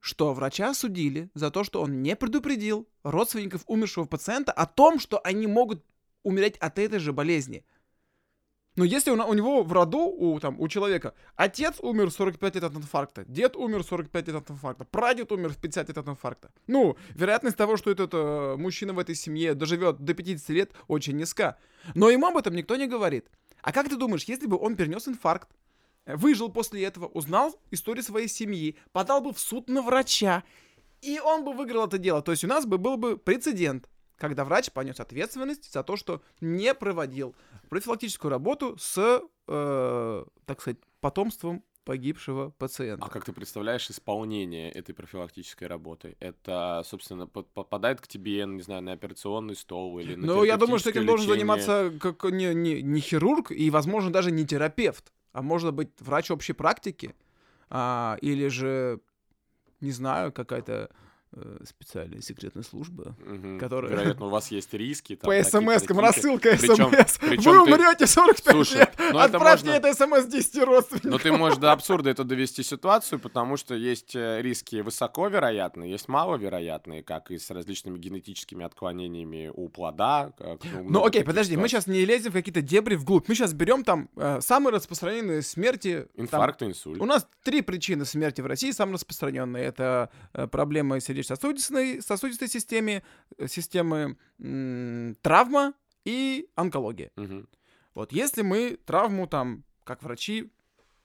что врача осудили за то, что он не предупредил родственников умершего пациента о том, что они могут умереть от этой же болезни – но если у, у него в роду, у, там, у человека, отец умер в 45 лет от инфаркта, дед умер в 45 лет от инфаркта, прадед умер в 50 лет от инфаркта. Ну, вероятность того, что этот э, мужчина в этой семье доживет до 50 лет, очень низка. Но ему об этом никто не говорит. А как ты думаешь, если бы он перенес инфаркт, э, выжил после этого, узнал историю своей семьи, подал бы в суд на врача, и он бы выиграл это дело. То есть у нас бы был бы прецедент когда врач понес ответственность за то, что не проводил профилактическую работу с, э, так сказать, потомством погибшего пациента. А как ты представляешь исполнение этой профилактической работы? Это, собственно, попадает к тебе, не знаю, на операционный стол или на Ну, я думаю, что этим лечение. должен заниматься как не, не, не хирург и, возможно, даже не терапевт, а может быть врач общей практики, а, или же, не знаю, какая-то Э, специальная секретная служба, угу. которая... Вероятно, у вас есть риски. Там, По смс-кам, рассылка смс. Вы умрете 45 Слушай, лет, ну отправьте это, можно... это смс 10 родственникам. Но ты можешь до абсурда это довести ситуацию, потому что есть э, риски высоковероятные, есть маловероятные, как и с различными генетическими отклонениями у плода. Как, ну, ну окей, подожди, ситуаций. мы сейчас не лезем в какие-то дебри вглубь. Мы сейчас берем там э, самые распространенные смерти. Инфаркт там, инсульт. У нас три причины смерти в России самые распространенные. Это э, проблемы сердечно сердечно-сосудистой сосудистой системе, э, системы травма и онкология. Угу. Вот если мы травму там, как врачи,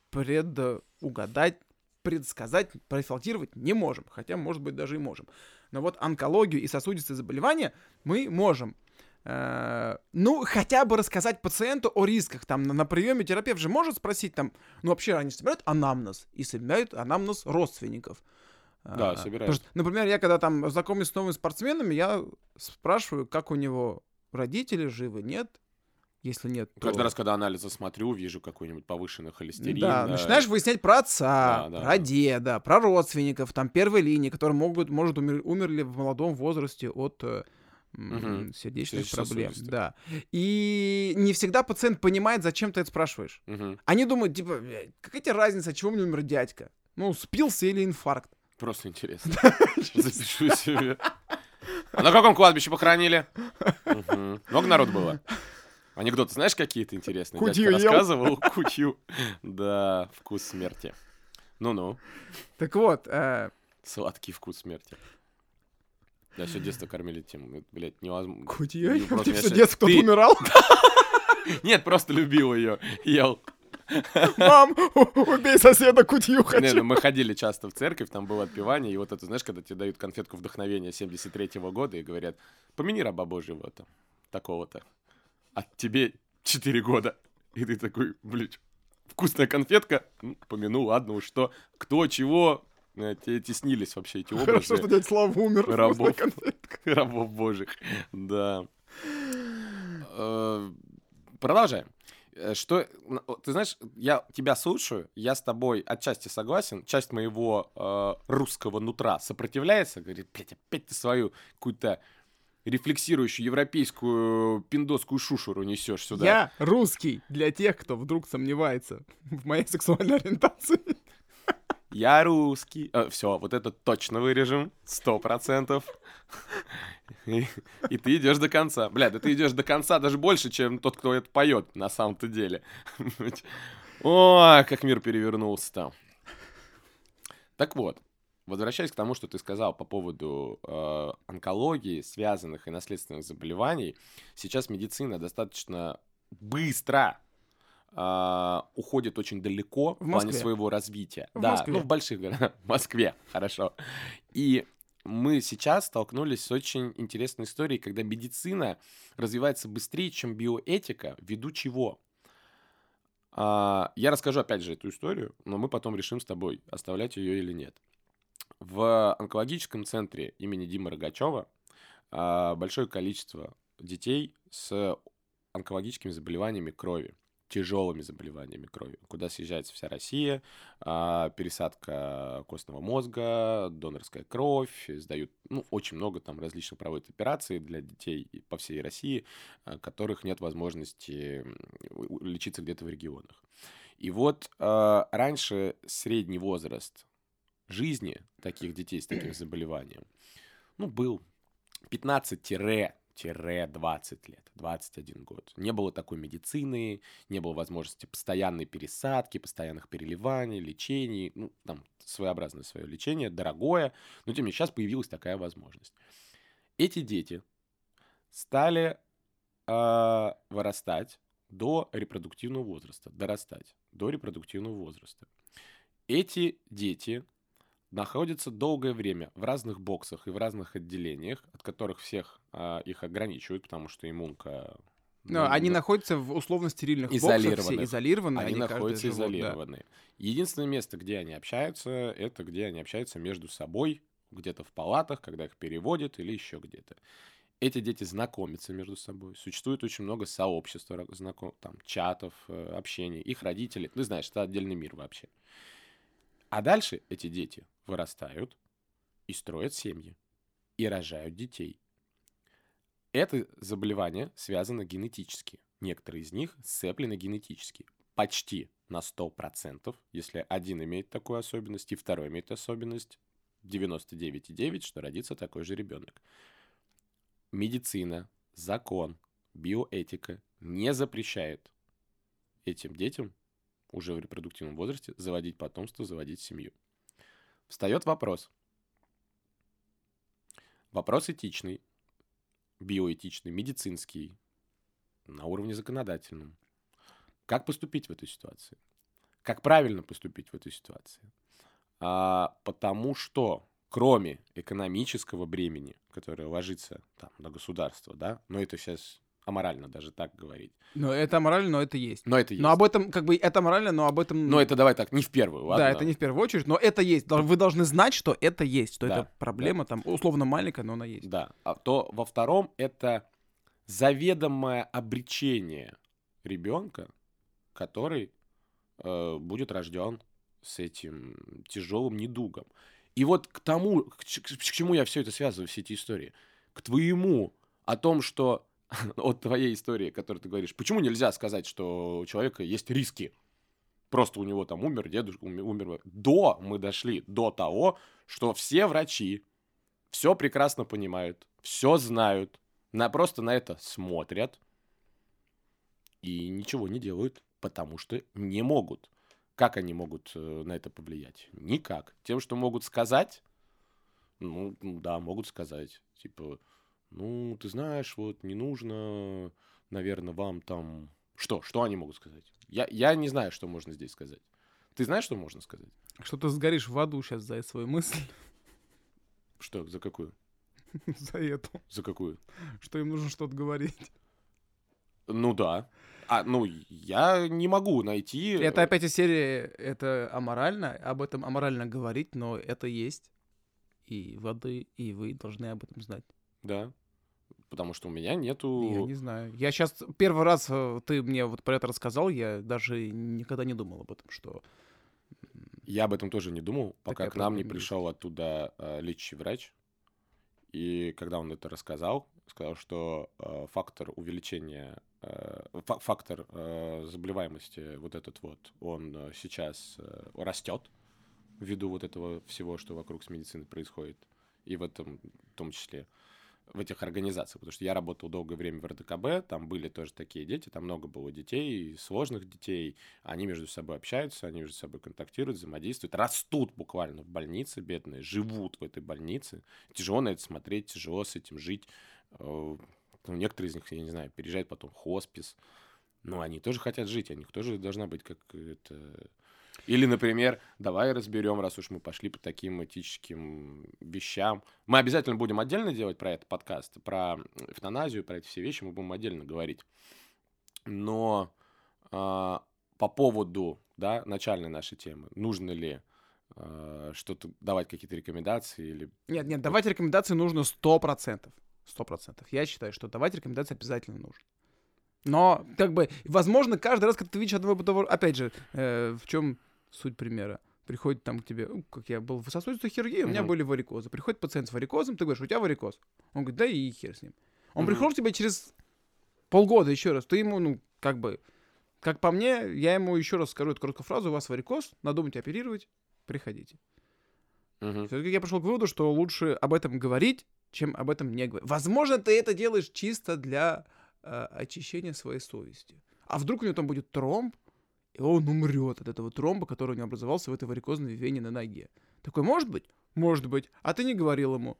предугадать, предсказать, профилактировать не можем, хотя, может быть, даже и можем. Но вот онкологию и сосудистые заболевания мы можем. Э, ну, хотя бы рассказать пациенту о рисках. Там на, на приеме терапевт же может спросить, там, ну, вообще они собирают анамнез и собирают анамнез родственников. Да, а, собираюсь. Что, например, я когда там знакомлюсь с новыми спортсменами, я спрашиваю, как у него родители живы, нет? Если нет, то... Каждый раз, когда анализы смотрю, вижу какой-нибудь повышенный холестерин. Да, да, начинаешь выяснять про отца, да, да, про деда, про родственников, там, первой линии, которые могут, может, умер, умерли в молодом возрасте от угу. сердечных проблем. Да. И не всегда пациент понимает, зачем ты это спрашиваешь. Угу. Они думают, типа, какая тебе разница, чего мне умер дядька? Ну, спился или инфаркт? Просто интересно. Запишу себе. А на каком кладбище похоронили? Много народ было? Анекдоты знаешь какие-то интересные? Кутью Дядька рассказывал. Кутью. Да, вкус смерти. Ну-ну. Так вот. Э, Сладкий вкус смерти. Да, все детство кормили тем, блядь, невозможно. Кутью? Ты все детство кто-то умирал? Нет, просто любил ее, ел. Мам, убей соседа, кутью хочу. Не, ну мы ходили часто в церковь, там было отпевание, и вот это, знаешь, когда тебе дают конфетку вдохновения 73-го года и говорят, помяни раба Божьего там, такого-то, а тебе 4 года. И ты такой, блядь, вкусная конфетка, ну, помяну, ладно уж что, кто, чего, э, тебе эти снились вообще эти образы. Хорошо, что дядя Слава умер. Рабов. Рабов божьих, да. Э, продолжаем. Э, что, ты знаешь, я тебя слушаю, я с тобой отчасти согласен, часть моего э, русского нутра сопротивляется, говорит, блядь, опять ты свою какую-то рефлексирующую европейскую пиндосскую шушеру несешь сюда. Я русский для тех, кто вдруг сомневается в моей сексуальной ориентации. Я русский. А, все, вот это точно вырежем. Сто процентов. И, и ты идешь до конца. Бля, да ты идешь до конца даже больше, чем тот, кто это поет на самом-то деле. О, как мир перевернулся там. Так вот, возвращаясь к тому, что ты сказал по поводу э, онкологии, связанных и наследственных заболеваний, сейчас медицина достаточно быстро э, уходит очень далеко в, в плане своего развития. В да, Москве. ну в больших городах, в Москве, хорошо. И мы сейчас столкнулись с очень интересной историей, когда медицина развивается быстрее, чем биоэтика, ввиду чего? А, я расскажу опять же эту историю, но мы потом решим с тобой, оставлять ее или нет. В онкологическом центре имени Димы Рогачева а, большое количество детей с онкологическими заболеваниями крови тяжелыми заболеваниями крови, куда съезжается вся Россия, а, пересадка костного мозга, донорская кровь, сдают, ну, очень много там различных проводят операций для детей по всей России, а, которых нет возможности лечиться где-то в регионах. И вот а, раньше средний возраст жизни таких детей с таким заболеванием, ну, был 15 20 лет, 21 год. Не было такой медицины, не было возможности постоянной пересадки, постоянных переливаний, лечений, ну, там, своеобразное свое лечение, дорогое, но тем не менее сейчас появилась такая возможность. Эти дети стали э, вырастать до репродуктивного возраста, дорастать до репродуктивного возраста. Эти дети находятся долгое время в разных боксах и в разных отделениях, от которых всех а, их ограничивают, потому что иммунка... Но ну, они находятся в условно стерильных изолированных. боксах, все изолированы. Они, они находятся изолированные. Да. Единственное место, где они общаются, это где они общаются между собой, где-то в палатах, когда их переводят или еще где-то. Эти дети знакомятся между собой. Существует очень много сообществ, знаком, там, чатов, э, общения. Их родители, ты знаешь, это отдельный мир вообще. А дальше эти дети вырастают и строят семьи, и рожают детей. Это заболевание связано генетически. Некоторые из них сцеплены генетически. Почти на 100%, если один имеет такую особенность и второй имеет особенность, 99,9, что родится такой же ребенок. Медицина, закон, биоэтика не запрещает этим детям уже в репродуктивном возрасте заводить потомство, заводить семью. Встает вопрос. Вопрос этичный, биоэтичный, медицинский, на уровне законодательном. Как поступить в этой ситуации? Как правильно поступить в этой ситуации? А, потому что кроме экономического бремени, которое ложится там, на государство, да, но это сейчас аморально даже так говорить. Но это аморально, но это есть. Но это есть. Но об этом, как бы, это аморально, но об этом... Но это давай так, не в первую, ладно? Да, это не в первую очередь, но это есть. Вы должны знать, что это есть, что да, это проблема да. там условно маленькая, но она есть. Да, а то во втором это заведомое обречение ребенка, который э, будет рожден с этим тяжелым недугом. И вот к тому, к, к, к чему я все это связываю, все эти истории, к твоему о том, что от твоей истории, которую ты говоришь, почему нельзя сказать, что у человека есть риски? Просто у него там умер дедушка, умер. До мы дошли, до того, что все врачи все прекрасно понимают, все знают, на, просто на это смотрят и ничего не делают, потому что не могут. Как они могут э, на это повлиять? Никак. Тем, что могут сказать, ну, да, могут сказать. Типа, ну, ты знаешь, вот не нужно, наверное, вам там... Что? Что они могут сказать? Я, я не знаю, что можно здесь сказать. Ты знаешь, что можно сказать? Что ты сгоришь в аду сейчас за свою мысль. Что? За какую? За эту. За какую? Что им нужно что-то говорить. Ну да. А, ну, я не могу найти... Это опять из серии, это аморально, об этом аморально говорить, но это есть. И воды, и вы должны об этом знать. Да. Потому что у меня нету... Я не знаю. Я сейчас первый раз э, ты мне вот про это рассказал, я даже никогда не думал об этом, что... Я об этом тоже не думал, пока к нам не пришел оттуда э, лечащий врач. И когда он это рассказал, сказал, что э, фактор увеличения, э, фактор э, заболеваемости вот этот вот, он э, сейчас э, растет ввиду вот этого всего, что вокруг с медициной происходит, и в этом в том числе в этих организациях, потому что я работал долгое время в РДКБ, там были тоже такие дети, там много было детей, сложных детей, они между собой общаются, они между собой контактируют, взаимодействуют, растут буквально в больнице, бедные, живут в этой больнице, тяжело на это смотреть, тяжело с этим жить, э, ну, некоторые из них, я не знаю, переезжают потом в хоспис, но они тоже хотят жить, у них тоже должна быть как это или, например, давай разберем, раз уж мы пошли по таким этическим вещам. Мы обязательно будем отдельно делать про этот подкаст, про эвтаназию, про эти все вещи мы будем отдельно говорить. Но э, по поводу да, начальной нашей темы, нужно ли э, что-то давать какие-то рекомендации или... Нет, нет, давать рекомендации нужно сто процентов. Сто процентов. Я считаю, что давать рекомендации обязательно нужно. Но, как бы, возможно, каждый раз, когда ты видишь одного того, опять же, э, в чем суть примера. Приходит там к тебе, ну, как я был в сосудистой хирургии, у меня были варикозы. Приходит пациент с варикозом, ты говоришь, у тебя варикоз. Он говорит, да и хер с ним. Он приходит к тебе через полгода еще раз. Ты ему, ну, как бы, как по мне, я ему еще раз скажу эту короткую фразу, у вас варикоз, надо думать оперировать, приходите. Uh-huh. Все-таки я пришел к выводу, что лучше об этом говорить, чем об этом не говорить. Возможно, ты это делаешь чисто для э, очищения своей совести. А вдруг у него там будет тромб, и он умрет от этого тромба, который у него образовался в этой варикозной вене на ноге. Такой, может быть? Может быть. А ты не говорил ему.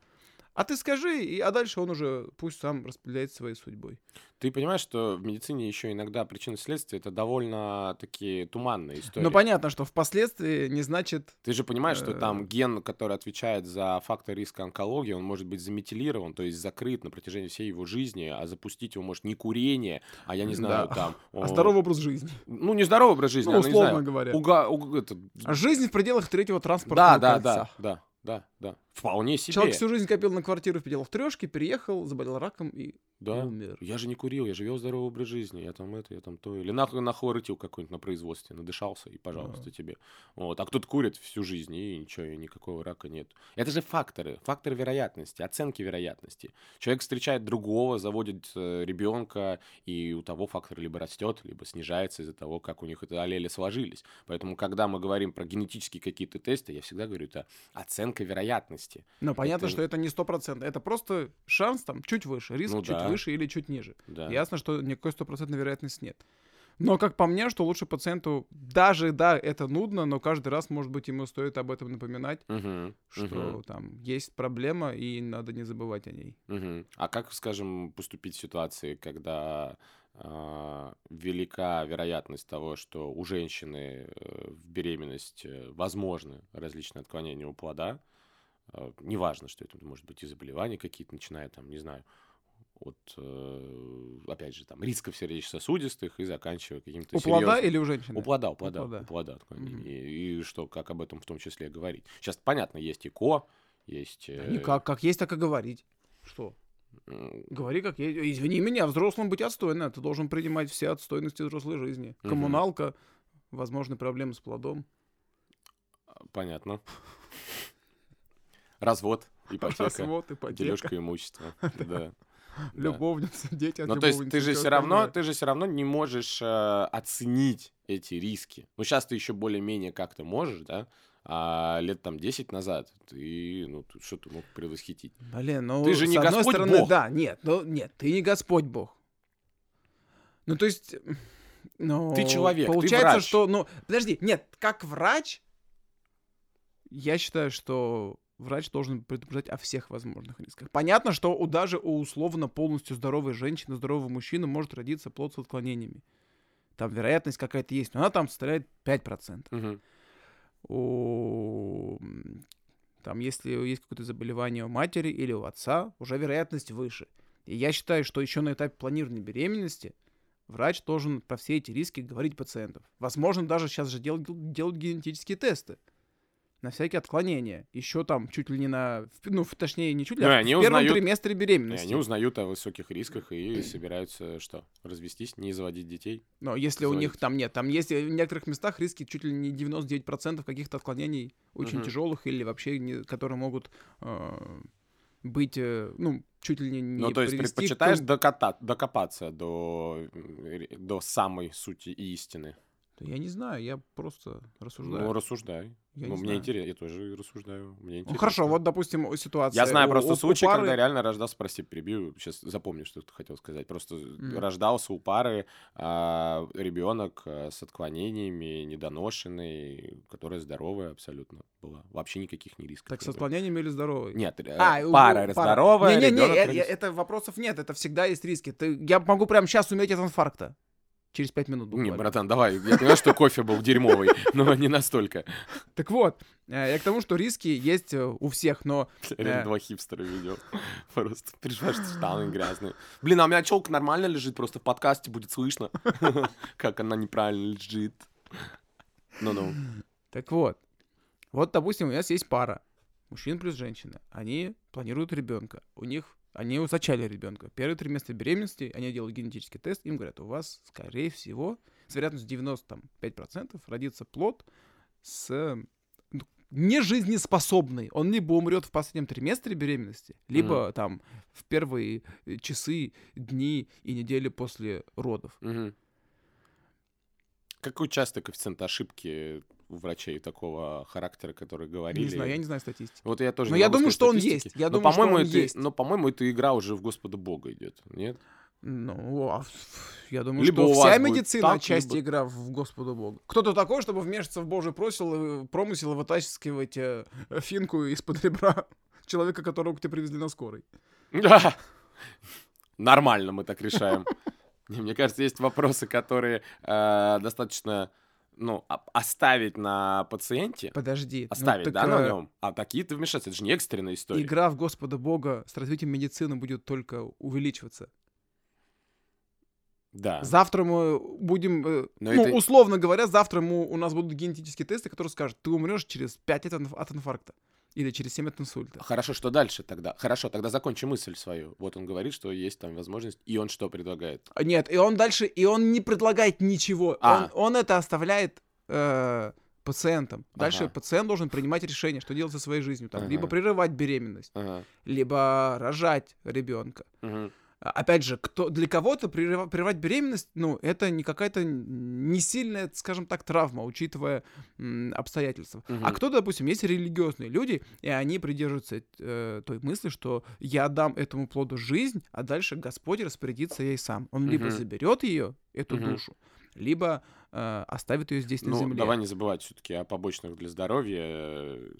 А ты скажи, и, а дальше он уже пусть сам распределяет своей судьбой. Ты понимаешь, что в медицине еще иногда причины следствия это довольно такие туманные истории. Ну понятно, что впоследствии не значит. Ты же понимаешь, что там э, ген, который отвечает за фактор риска онкологии, он может быть заметилирован, то есть закрыт на протяжении всей его жизни, а запустить его может не курение, а я не знаю, да. там. А здоровый образ жизни. Ну не здоровый образ жизни, ну, условно а, не знаю, говоря. Уга, уга, это... Жизнь в пределах третьего транспортного да. Да, да, да, да, да. Вполне себе. Человек всю жизнь копил на квартиру в пределах трешки, переехал, заболел раком и да. умер. Я же не курил, я же вел здоровый образ жизни. Я там это, я там то. Или нахуй нахлоротил какой-нибудь на производстве, надышался, и пожалуйста да. тебе. Вот. А кто-то курит всю жизнь, и ничего, и никакого рака нет. Это же факторы, факторы вероятности, оценки вероятности. Человек встречает другого, заводит э, ребенка, и у того фактор либо растет, либо снижается из-за того, как у них это аллели сложились. Поэтому, когда мы говорим про генетические какие-то тесты, я всегда говорю, это оценка вероятности. Ну, понятно, это... что это не сто процентов. Это просто шанс там чуть выше, риск ну, чуть да. выше или чуть ниже. Да. Ясно, что никакой стопроцентной вероятности нет. Но как по мне, что лучше пациенту, даже, да, это нудно, но каждый раз, может быть, ему стоит об этом напоминать, угу, что угу. там есть проблема, и надо не забывать о ней. Угу. А как, скажем, поступить в ситуации, когда э, велика вероятность того, что у женщины э, в беременность э, возможны различные отклонения у плода, э, неважно, что это может быть и заболевания какие-то, начиная там, не знаю, от, э, опять же, там, рисков сердечно-сосудистых и заканчивая каким-то У серьезным... плода или у женщины? У плода, у плода, у плода. У плода mm-hmm. и, и что, как об этом в том числе говорить. Сейчас понятно, есть ИКО, есть... Да никак, как есть, так и говорить. Что? Говори как есть. Извини меня, взрослым быть отстойно. Ты должен принимать все отстойности взрослой жизни. Коммуналка, возможны проблемы с плодом. Понятно. Развод, ипотека. Развод, ипотека. Дележка имущества. Да. Любовница, дети от Ну, то есть ты же все равно, ты же все равно не можешь э, оценить эти риски. Ну, сейчас ты еще более-менее как-то можешь, да? А лет там 10 назад ты, ну, что ты мог предвосхитить? Блин, ну, ты же не Господь стороны, Бог. Да, нет, ну, нет, ты не Господь Бог. Ну, то есть, ну... Ты человек, Получается, ты врач. что, ну, подожди, нет, как врач, я считаю, что врач должен предупреждать о всех возможных рисках. Понятно, что у, даже у условно полностью здоровой женщины, здорового мужчины может родиться плод с отклонениями. Там вероятность какая-то есть, но она там составляет 5%. Угу. У... Там, если есть какое-то заболевание у матери или у отца, уже вероятность выше. И я считаю, что еще на этапе планирования беременности Врач должен про все эти риски говорить пациентам. Возможно, даже сейчас же делают, делают генетические тесты на всякие отклонения. Еще там чуть ли не на... Ну, точнее, не чуть ли, ну, а в первом узнают, триместре беременности. И они узнают о высоких рисках и собираются что? Развестись, не заводить детей? Но если заводить. у них там нет, там есть в некоторых местах риски чуть ли не 99% каких-то отклонений очень угу. тяжелых или вообще, не, которые могут э, быть, э, ну, чуть ли не... Ну, то есть предпочитаешь к... доката- докопаться до, до самой сути истины? Я не знаю, я просто рассуждаю. Ну, рассуждай. Я ну, мне знаю. интересно, я тоже рассуждаю. Мне интересно. Ну, хорошо, вот, допустим, ситуация... Я знаю у, просто у, случай, у пары... когда реально рождался, прости, прибью, сейчас запомню, что ты хотел сказать. Просто mm. рождался у пары а, ребенок а, с отклонениями, недоношенный, которая здоровая абсолютно была. Вообще никаких не рисков. Так с отклонениями или здоровой? Нет, э, а, пара у, здоровая, Не-не-не, э, это вопросов нет, это всегда есть риски. Ты, я могу прямо сейчас уметь от инфаркта через пять минут буквально. Не, братан, давай. Я понимаю, что кофе был дерьмовый, но не настолько. Так вот, э, я к тому, что риски есть э, у всех, но... Реально э, два хипстера видел. Просто переживаешь, что штаны грязные. Блин, а у меня челка нормально лежит, просто в подкасте будет слышно, как она неправильно лежит. Ну-ну. Так вот. Вот, допустим, у нас есть пара. Мужчина плюс женщина. Они планируют ребенка. У них они зачали ребенка. Первый триместр беременности, они делают генетический тест, им говорят, у вас, скорее всего, с вероятностью 95% родится плод с ну, нежизнеспособный. Он либо умрет в последнем триместре беременности, либо mm-hmm. там в первые часы, дни и недели после родов. Mm-hmm. Какой частый коэффициент ошибки у врачей такого характера, которые говорили. Не знаю, я не знаю статистики. Вот я тоже. Но я думаю, что он есть. Я но, думаю, по-моему, что он это, есть. Но, по-моему, эта игра уже в Господа Бога идет, нет? Ну, а, я думаю, либо что вся медицина так, часть либо... игра в Господу Богу. Кто-то такой, чтобы вмешаться в Божий просил, промысел и вытаскивать э, финку из-под ребра человека, которого к тебе привезли на скорой. Да. Нормально мы так решаем. Мне кажется, есть вопросы, которые э, достаточно ну, оставить на пациенте. Подожди. Ну оставить, ну, да, на нем. А такие ты вмешаться, это же не экстренная история. Игра в Господа Бога с развитием медицины будет только увеличиваться. Да. Завтра мы будем, э, Но ну, это... условно говоря, завтра мы, у нас будут генетические тесты, которые скажут, ты умрешь через 5 лет от инфаркта. Или через 7 от инсульта. Хорошо, что дальше тогда? Хорошо, тогда закончи мысль свою. Вот он говорит, что есть там возможность, и он что предлагает? Нет, и он дальше, и он не предлагает ничего. А. Он, он это оставляет э, пациентам. Дальше ага. пациент должен принимать решение, что делать со своей жизнью. Там, ага. Либо прерывать беременность, ага. либо рожать ребенка. Ага. Опять же, кто, для кого-то прерывать беременность, ну, это не какая-то не сильная, скажем так, травма, учитывая м, обстоятельства. Угу. А кто-то, допустим, есть религиозные люди, и они придерживаются э, той мысли, что я дам этому плоду жизнь, а дальше Господь распорядится ей сам. Он угу. либо заберет ее, эту угу. душу, либо э, оставит ее здесь ну, на земле. Давай не забывать все-таки о побочных для здоровья э,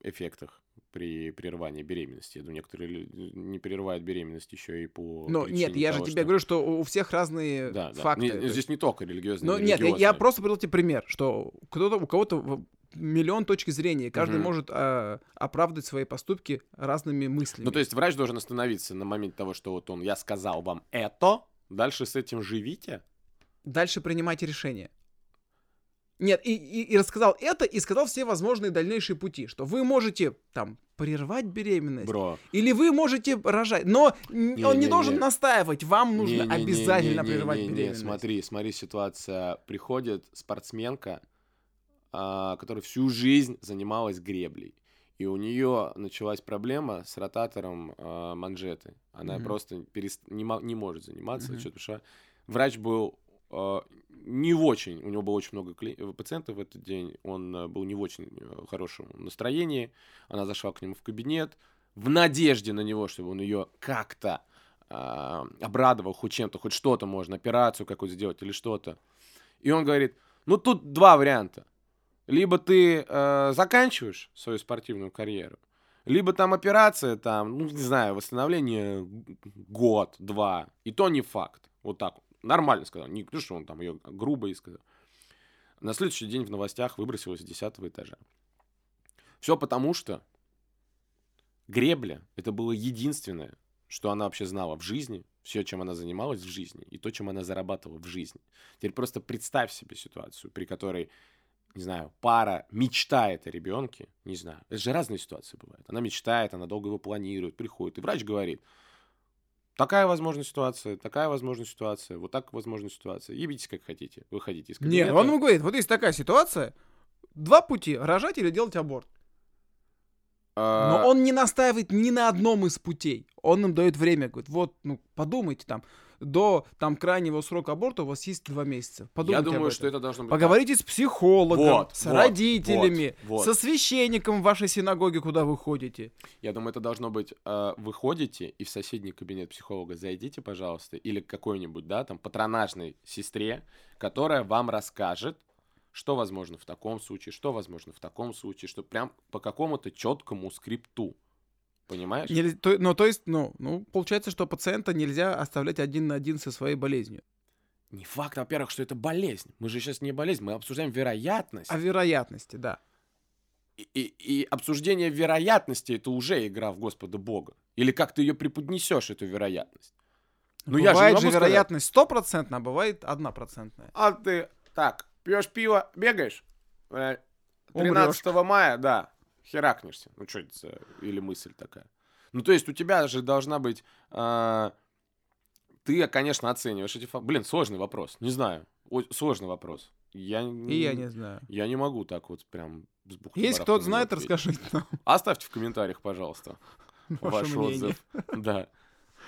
эффектах при прерывании беременности. Я думаю, некоторые не прерывают беременность еще и по. Но нет, я того, же тебе что... говорю, что у всех разные да, факты. Да. Не, здесь не только религиозные. Но нет, я, я просто привел тебе пример, что кто-то у кого-то миллион точек зрения, каждый угу. может а, оправдать свои поступки разными мыслями. Ну, то есть врач должен остановиться на моменте того, что вот он, я сказал вам это, дальше с этим живите. Дальше принимайте решение. Нет, и, и, и рассказал это, и сказал все возможные дальнейшие пути, что вы можете там прервать беременность. Бро. Или вы можете рожать. Но не, он не, не должен не. настаивать. Вам нужно не, не, обязательно не, не, прервать не, не, беременность. Не, смотри, смотри, ситуация. Приходит спортсменка, а, которая всю жизнь занималась греблей. И у нее началась проблема с ротатором а, манжеты. Она mm-hmm. просто перест... не, не может заниматься. Mm-hmm. Потому что врач был не в очень, у него было очень много кли... пациентов в этот день, он э, был не в очень э, хорошем настроении, она зашла к нему в кабинет в надежде на него, чтобы он ее как-то э, обрадовал хоть чем-то, хоть что-то можно, операцию какую-то сделать или что-то. И он говорит, ну тут два варианта. Либо ты э, заканчиваешь свою спортивную карьеру, либо там операция, там, ну, не знаю, восстановление год, два, и то не факт. Вот так Нормально сказал. Не то, что он там ее грубо и сказал. На следующий день в новостях выбросилась с 10 этажа. Все потому, что гребля — это было единственное, что она вообще знала в жизни, все, чем она занималась в жизни, и то, чем она зарабатывала в жизни. Теперь просто представь себе ситуацию, при которой, не знаю, пара мечтает о ребенке, не знаю, это же разные ситуации бывают. Она мечтает, она долго его планирует, приходит, и врач говорит, такая возможная ситуация, такая возможная ситуация, вот так возможная ситуация. Ебитесь как хотите, выходите из кабинета. Нет, он ему говорит, вот есть такая ситуация, два пути, рожать или делать аборт. Но А, он не настаивает ни на одном из путей. Он им дает время, говорит, вот, ну, подумайте там, до там крайнего срока аборта у вас есть два месяца. Подумайте Я думаю, что это должно быть... Поговорите с психологом, Вот, с вот, родителями, вот, вот. со священником в вашей синагоге, куда вы ходите. Я думаю, это должно быть, э, вы ходите и в соседний кабинет психолога зайдите, пожалуйста, или к какой-нибудь, да, там, патронажной сестре, которая вам расскажет, что возможно в таком случае, что возможно в таком случае, что прям по какому-то четкому скрипту. Понимаешь? Нельз- то- ну, то есть, ну, ну, получается, что пациента нельзя оставлять один на один со своей болезнью. Не факт, во-первых, что это болезнь. Мы же сейчас не болезнь, мы обсуждаем вероятность. О вероятности, да. И, и- и обсуждение вероятности это уже игра в Господа Бога. Или как ты ее преподнесешь, эту вероятность. Ну, я же бывает же сказать. вероятность стопроцентная, а бывает однопроцентная. А ты так, пьешь пиво, бегаешь? Э, Умрёшь. 13 мая, да, херакнешься. Ну, что это за... Или мысль такая. Ну, то есть у тебя же должна быть... а, Ты, конечно, оцениваешь эти факты. Блин, сложный вопрос. Не знаю. Ой, сложный вопрос. Я, И я не знаю. Я не могу так вот прям с Если барахты кто-то на знает, ответить. расскажите нам Оставьте в комментариях, пожалуйста, ваш мнение. отзыв. Да.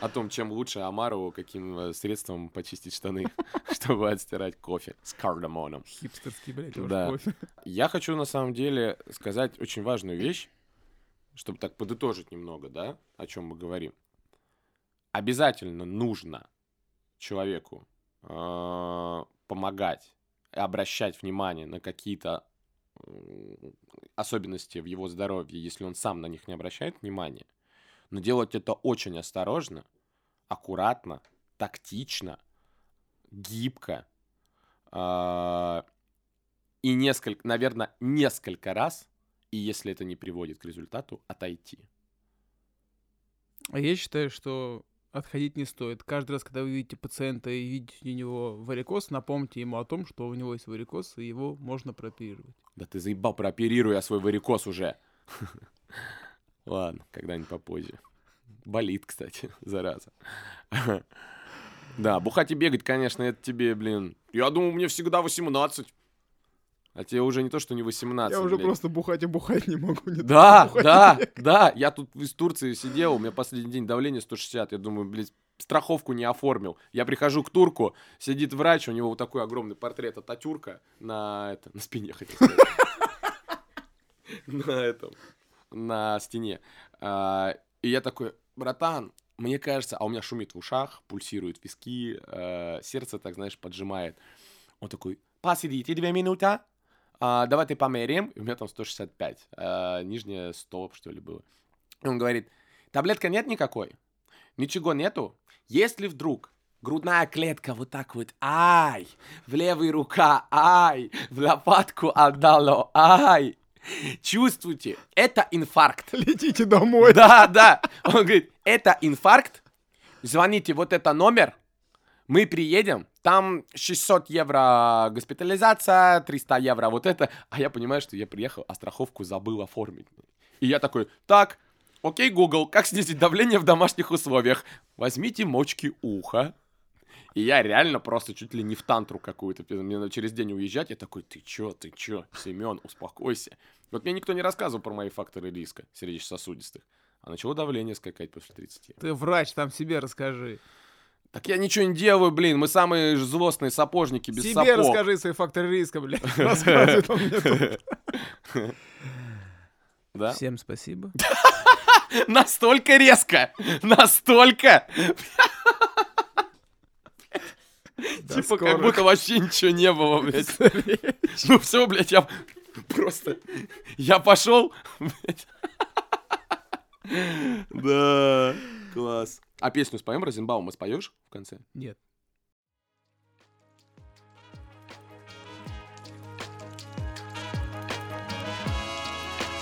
О том, чем лучше Амару, каким э, средством почистить штаны, чтобы отстирать кофе с кардамоном. Хипстерский, блядь, Да. кофе. Я хочу на самом деле сказать очень важную вещь, чтобы так подытожить немного, да, о чем мы говорим. Обязательно нужно человеку э, помогать и обращать внимание на какие-то особенности в его здоровье, если он сам на них не обращает внимания. Но делать это очень осторожно, аккуратно, тактично, гибко. э, и несколько, наверное, несколько раз, и если это не приводит к результату, отойти. А я считаю, что отходить не стоит. Каждый раз, когда вы видите пациента и видите у него варикоз, напомните ему о том, что у него есть варикоз, и его можно прооперировать. Да ты заебал, прооперируй я свой варикоз уже. Ладно, когда-нибудь попозже. Болит, кстати, зараза. Да, бухать и бегать, конечно, это тебе, блин. Я думал, мне всегда 18. А тебе уже не то, что не 18. Я уже блядь. просто бухать и бухать не могу. не Да, да, да. Я тут из Турции сидел, у меня последний день давление 160. Я думаю, блядь, страховку не оформил. Я прихожу к турку, сидит врач, у него вот такой огромный портрет Ататюрка на, это, на спине, хотел. На этом, на стене. А, И я такой, братан, мне кажется, а у меня шумит в ушах, пульсируют виски, э, сердце, так знаешь, поджимает. Он такой, посидите две минуты, а, давайте померяем. И у меня там 165, а, нижняя 100, что ли, было. И он говорит, таблетка нет никакой? Ничего нету? Если вдруг грудная клетка вот так вот, ай, в левый рука, ай, в лопатку отдало, ай, чувствуйте, это инфаркт. Летите домой. Да, да. Он говорит, это инфаркт. Звоните вот это номер. Мы приедем. Там 600 евро госпитализация, 300 евро вот это. А я понимаю, что я приехал, а страховку забыл оформить. И я такой, так, окей, Google, как снизить давление в домашних условиях? Возьмите мочки уха. И я реально просто чуть ли не в тантру какую-то. Мне через день уезжать. Я такой, ты чё, ты чё, Семен, успокойся. Вот мне никто не рассказывал про мои факторы риска сердечно-сосудистых. А начало давление скакать после 30. Ты врач, там себе расскажи. Так я ничего не делаю, блин. Мы самые злостные сапожники без себе сапог. расскажи свои факторы риска, тут. Да? Всем спасибо. Настолько резко! Настолько! Типа как будто вообще ничего не было, блядь. Ну все, блядь, я просто... Я пошел. Да, класс. А песню споем Розенбаума споешь в конце? Нет.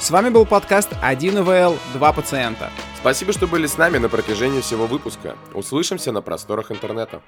С вами был подкаст 1 ИВЛ, 2 пациента. Спасибо, что были с нами на протяжении всего выпуска. Услышимся на просторах интернета.